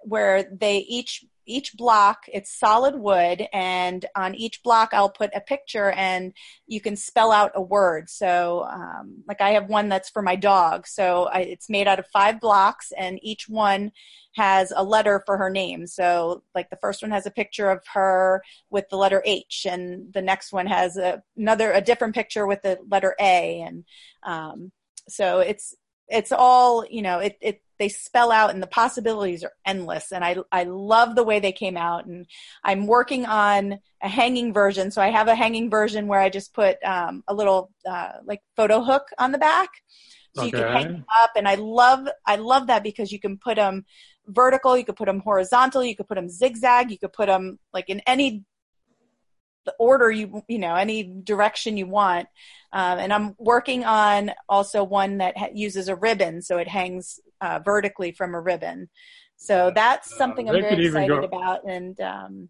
where they each each block it's solid wood, and on each block I'll put a picture, and you can spell out a word. So, um, like I have one that's for my dog. So I, it's made out of five blocks, and each one has a letter for her name. So, like the first one has a picture of her with the letter H, and the next one has a, another a different picture with the letter A, and um, so it's it's all you know. It it they spell out, and the possibilities are endless. And I I love the way they came out, and I'm working on a hanging version. So I have a hanging version where I just put um, a little uh, like photo hook on the back, so you can hang them up. And I love I love that because you can put them vertical, you could put them horizontal, you could put them zigzag, you could put them like in any the order you you know any direction you want. Um, and i'm working on also one that ha- uses a ribbon so it hangs uh, vertically from a ribbon. So that's something i'm very excited about and um,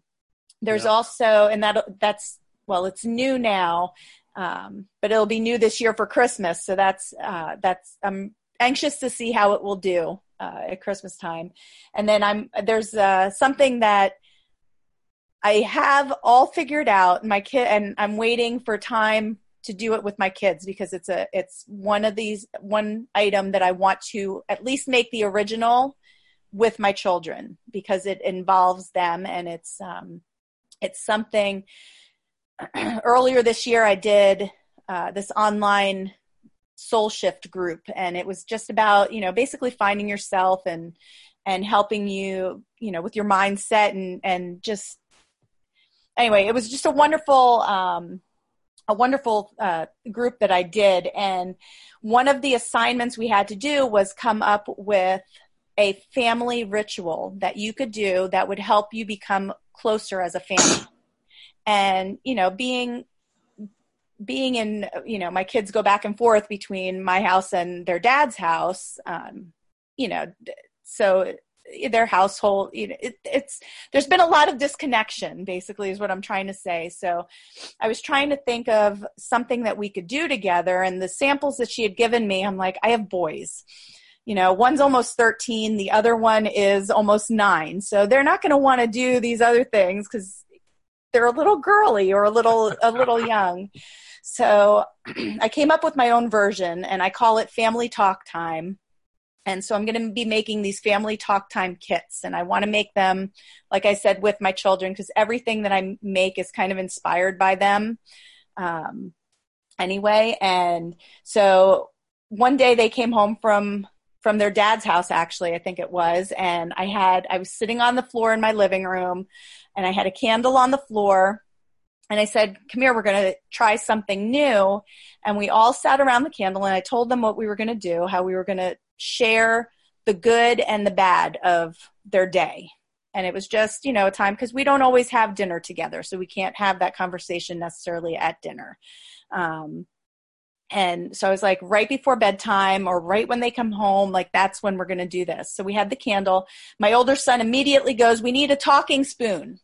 there's Yeah. also and that that's well it's new now um, but it'll be new this year for christmas so that's uh, that's i'm anxious to see how it will do uh, at christmas time. And then i'm there's uh, something that I have all figured out my kid and I'm waiting for time to do it with my kids because it's a it's one of these one item that I want to at least make the original with my children because it involves them and it's um it's something earlier this year I did uh, this online soul shift group and it was just about you know basically finding yourself and and helping you you know with your mindset and and just anyway it was just a wonderful um a wonderful uh, group that I did. And one of the assignments we had to do was come up with a family ritual that you could do that would help you become closer as a family. And you know being being in you know my kids go back and forth between my house and their dad's house um you know so their household you know it, it's there's been a lot of disconnection basically is what i'm trying to say. So i was trying to think of something that we could do together and the samples that she had given me i'm like i have boys. You know one's almost 13 the other one is almost 9 so they're not going to want to do these other things cuz they're a little girly or a little a little young. So i came up with my own version and i call it family talk time and so i'm going to be making these family talk time kits and i want to make them like i said with my children because everything that i make is kind of inspired by them um, anyway. And so one day they came home from from their dad's house actually i think it was and i had i was sitting on the floor in my living room and i had a candle on the floor and i said come here we're going to try something new and we all sat around the candle and i told them what we were going to do how we were going to share the good and the bad of their day and it was just you know a time because we don't always have dinner together so we can't have that conversation necessarily at dinner um, and so I was like, right before bedtime or right when they come home, like that's when we're going to do this. So we had the candle. My older son immediately goes, We need a talking spoon.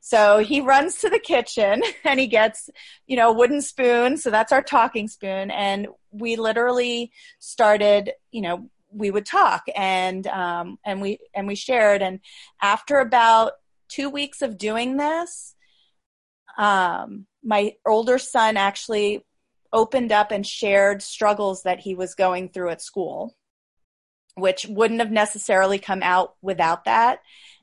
So he runs to the kitchen and he gets, you know, a wooden spoon. So that's our talking spoon. And we literally started, you know, we would talk and um, and we and we shared. And after about two weeks of doing this, um, my older son actually opened up and shared struggles that he was going through at school, which wouldn't have necessarily come out without that.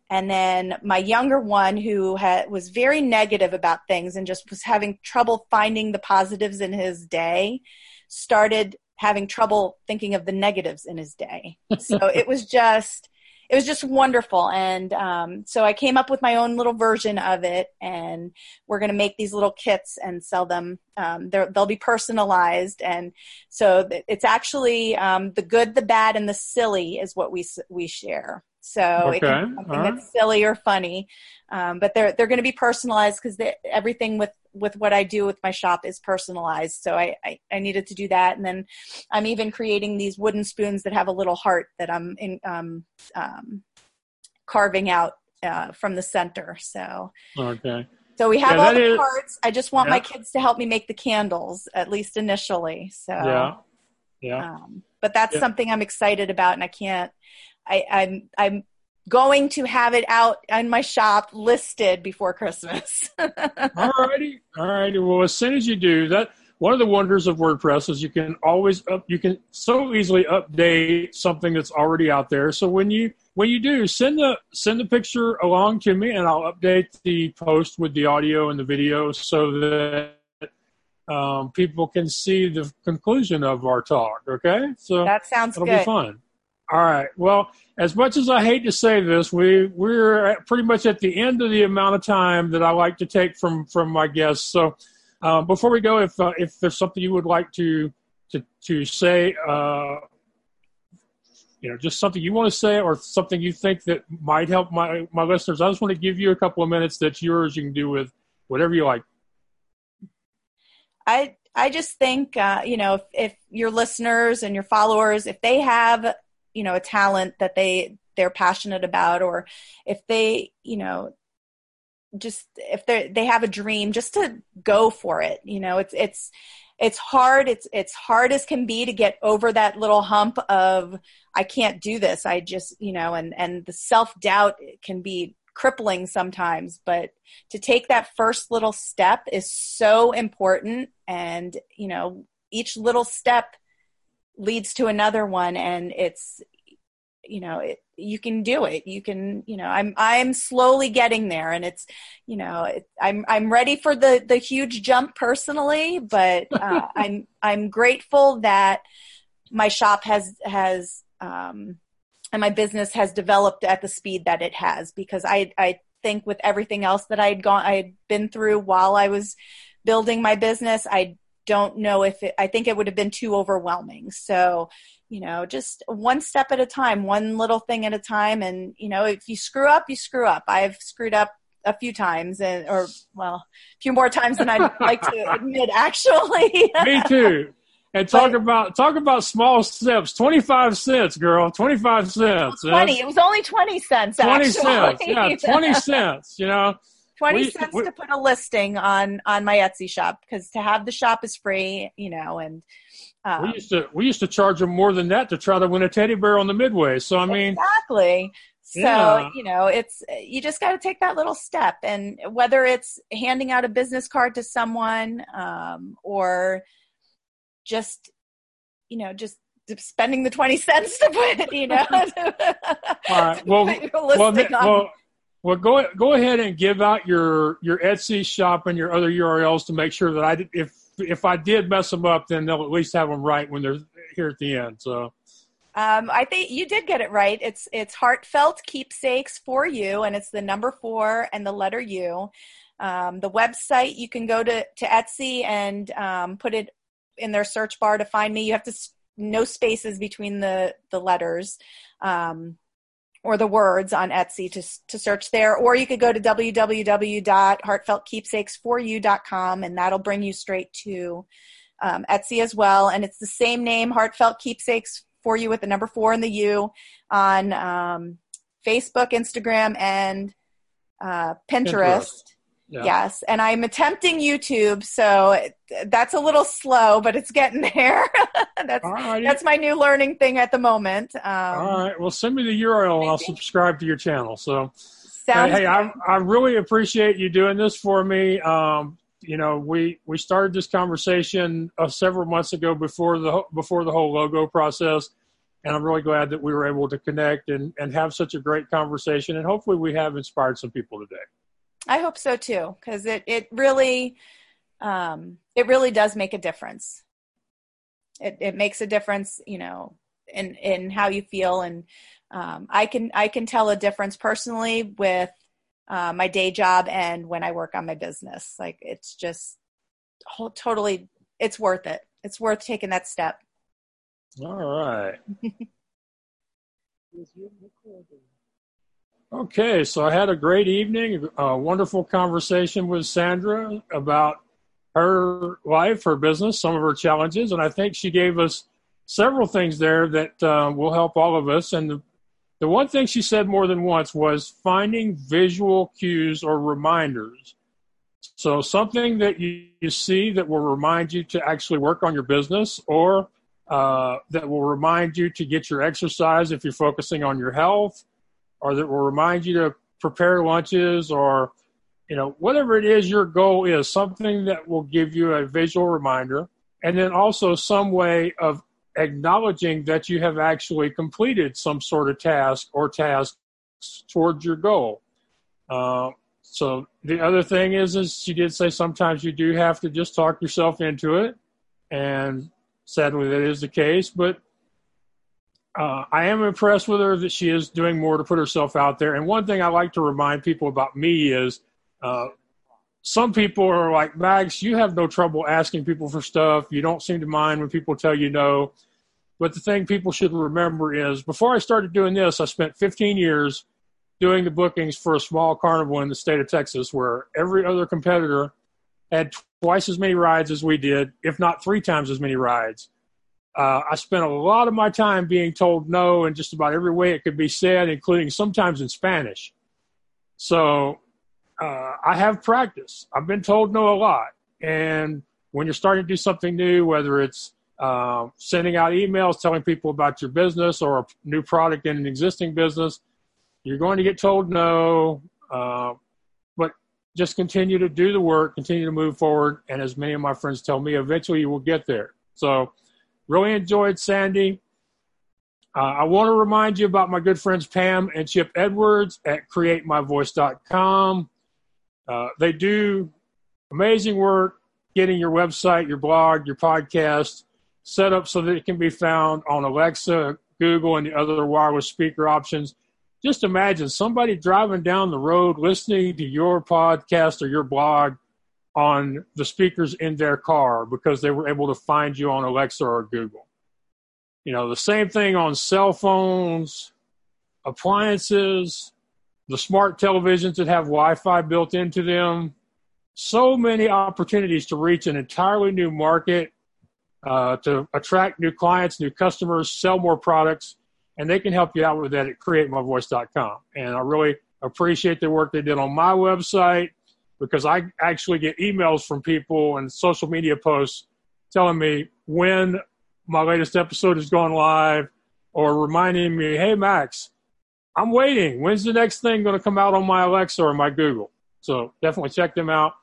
And then my younger one, who had, was very negative about things and just was having trouble finding the positives in his day, started having trouble thinking of the negatives in his day. So it was just, it was just wonderful. And um, so I came up with my own little version of it, and we're going to make these little kits and sell them. Um, they'll be personalized, and so it's actually um, the good, the bad, and the silly is what we we share. So okay. it can be something right. that's silly or funny, um, but they're they're going to be personalized because everything with with what I do with my shop is personalized. So I, I, I needed to do that, and then I'm even creating these wooden spoons that have a little heart that I'm in, um, um, carving out uh, from the center. So okay. So we have yeah, all the is, parts. I just want yeah. my kids to help me make the candles, at least initially. So yeah, yeah. Um, but that's something I'm excited about, and I can't I, I'm I'm going to have it out in my shop listed before Christmas. all righty, all righty. Well, as soon as you do that, one of the wonders of WordPress is you can always up, you can so easily update something that's already out there. So when you when you do send the send the picture along to me, and I'll update the post with the audio and the video so that um, people can see the conclusion of our talk. Okay, so that sounds good. it'll good. be fun. All right. Well, as much as I hate to say this, we we're pretty much at the end of the amount of time that I like to take from from my guests. So, um, before we go, if uh, if there's something you would like to to to say, uh, you know, just something you want to say, or something you think that might help my my listeners, I just want to give you a couple of minutes. That's yours. You can do with whatever you like. I I just think uh, you know if, if your listeners and your followers, if they have you know a talent that they they're passionate about or if they you know just if they they have a dream just to go for it you know it's it's it's hard it's it's hard as can be to get over that little hump of i can't do this i just you know and and the self doubt can be crippling sometimes but to take that first little step is so important and you know each little step leads to another one and it's you know it, you can do it. You can you know i'm i'm slowly getting there and it's you know it, i'm i'm ready for the the huge jump personally but uh, i'm i'm grateful that my shop has has um and my business has developed at the speed that it has because i i think with everything else that i had gone i had been through while i was building my business i don't know if it, I think it would have been too overwhelming. So, you know, just one step at a time, one little thing at a time. And, you know, if you screw up, you screw up. I've screwed up a few times and, or well, a few more times than I'd like to admit, actually. Me too. And talk but, about talk about small steps. Twenty five cents, girl. Twenty five cents. Twenty. It was only twenty cents. Twenty actually. cents. Yeah, twenty cents. You know, 20 we, cents we, to put a listing on on my Etsy shop because to have the shop is free, you know, and um, we used to we used to charge them more than that to try to win a teddy bear on the midway. So I mean, exactly. So yeah. you know, it's you just got to take that little step, and whether it's handing out a business card to someone um, or just you know just spending the 20 cents to put you know all right well well, well well, go go ahead and give out your your Etsy shop and your other URLs to make sure that I if if I did mess them up, then they'll at least have them right when they're here at the end. So. Um, I think you did get it right. It's it's heartfelt keepsakes for you, and it's the number four and the letter U. Um, the website you can go to to Etsy and um, put it in their search bar to find me. You have to no spaces between the the letters. Um, or the words on Etsy to, to search there. Or you could go to www.heartfeltkeepsakesforyou.com and that'll bring you straight to um, Etsy as well. And it's the same name, Heartfelt Keepsakes for You with the number four and the U on um, Facebook, Instagram, and uh, Pinterest. Pinterest. Yeah. Yes, and I'm attempting YouTube, so that's a little slow, but it's getting there. that's that's my new learning thing at the moment. Um, All right, well, send me the URL and I'll subscribe to your channel. So, Sounds hey, I, I really appreciate you doing this for me. Um, you know, we we started this conversation uh, several months ago before the before the whole logo process, And I'm really glad that we were able to connect and, and have such a great conversation. And hopefully, we have inspired some people today. I hope so too, because it, it really um, it really does make a difference. It, it makes a difference, you know, in in how you feel, and um, I can I can tell a difference personally with uh, my day job and when I work on my business. Like it's just totally, it's worth it. It's worth taking that step. All right. okay, so I had a great evening, a wonderful conversation with Sandra about her life, her business, some of her challenges, and I think she gave us several things there that uh, will help all of us. And the the one thing she said more than once was finding visual cues or reminders. So something that you, you see that will remind you to actually work on your business or uh, that will remind you to get your exercise if you're focusing on your health or that will remind you to prepare lunches or you know whatever it is your goal is something that will give you a visual reminder and then also some way of acknowledging that you have actually completed some sort of task or tasks towards your goal. Uh, so the other thing is, is she did say sometimes you do have to just talk yourself into it, and sadly that is the case. But uh, I am impressed with her that she is doing more to put herself out there. And one thing I like to remind people about me is. Uh, some people are like, Max, you have no trouble asking people for stuff. You don't seem to mind when people tell you no. But the thing people should remember is before I started doing this, I spent 15 years doing the bookings for a small carnival in the state of Texas where every other competitor had twice as many rides as we did, if not three times as many rides. Uh, I spent a lot of my time being told no in just about every way it could be said, including sometimes in Spanish. So uh, I have practice. I've been told no a lot. And when you're starting to do something new, whether it's uh, sending out emails telling people about your business or a new product in an existing business, you're going to get told no. Uh, but just continue to do the work, continue to move forward, and as many of my friends tell me, eventually you will get there. So, really enjoyed Sandy. Uh, I want to remind you about my good friends Pam and Chip Edwards at CreateMyVoice.com. Uh, they do amazing work getting your website, your blog, your podcast set up so that it can be found on Alexa, Google, and the other wireless speaker options. Just imagine somebody driving down the road listening to your podcast or your blog on the speakers in their car because they were able to find you on Alexa or Google. You know, the same thing on cell phones, appliances, the smart televisions that have Wi Fi built into them. So many opportunities to reach an entirely new market uh, to attract new clients, new customers, sell more products, and they can help you out with that at createmyvoice.com. And I really appreciate the work they did on my website because I actually get emails from people and social media posts telling me when my latest episode is going live or reminding me, hey, Max, I'm waiting. When's the next thing going to come out on my Alexa or my Google? So definitely check them out.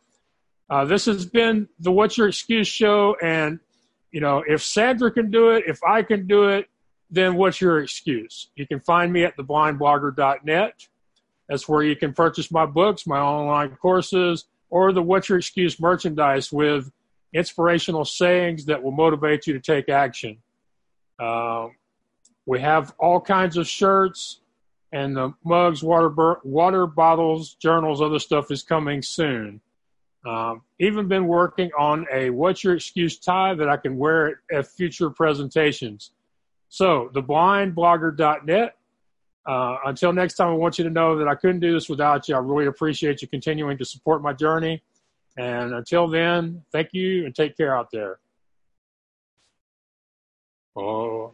Uh, this has been the What's Your Excuse show, and you know, if Sandra can do it, if I can do it, then what's your excuse? You can find me at theblindblogger.net. That's where you can purchase my books, my online courses, or the What's Your Excuse merchandise with inspirational sayings that will motivate you to take action. Um, we have all kinds of shirts and the mugs, water, water bottles, journals, other stuff is coming soon. Um, even been working on a what's your excuse tie that I can wear at future presentations. So, theblindblogger.net. Uh, until next time, I want you to know that I couldn't do this without you. I really appreciate you continuing to support my journey. And until then, thank you and take care out there. Oh,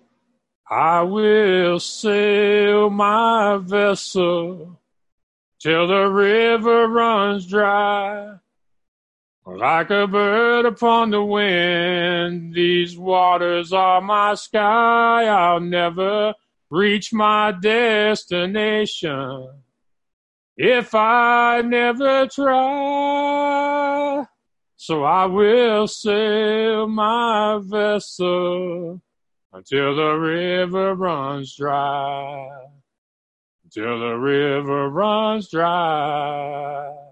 I will sail my vessel till the river runs dry. Like a bird upon the wind, these waters are my sky. I'll never reach my destination if I never try. So I will sail my vessel until the river runs dry. Until the river runs dry.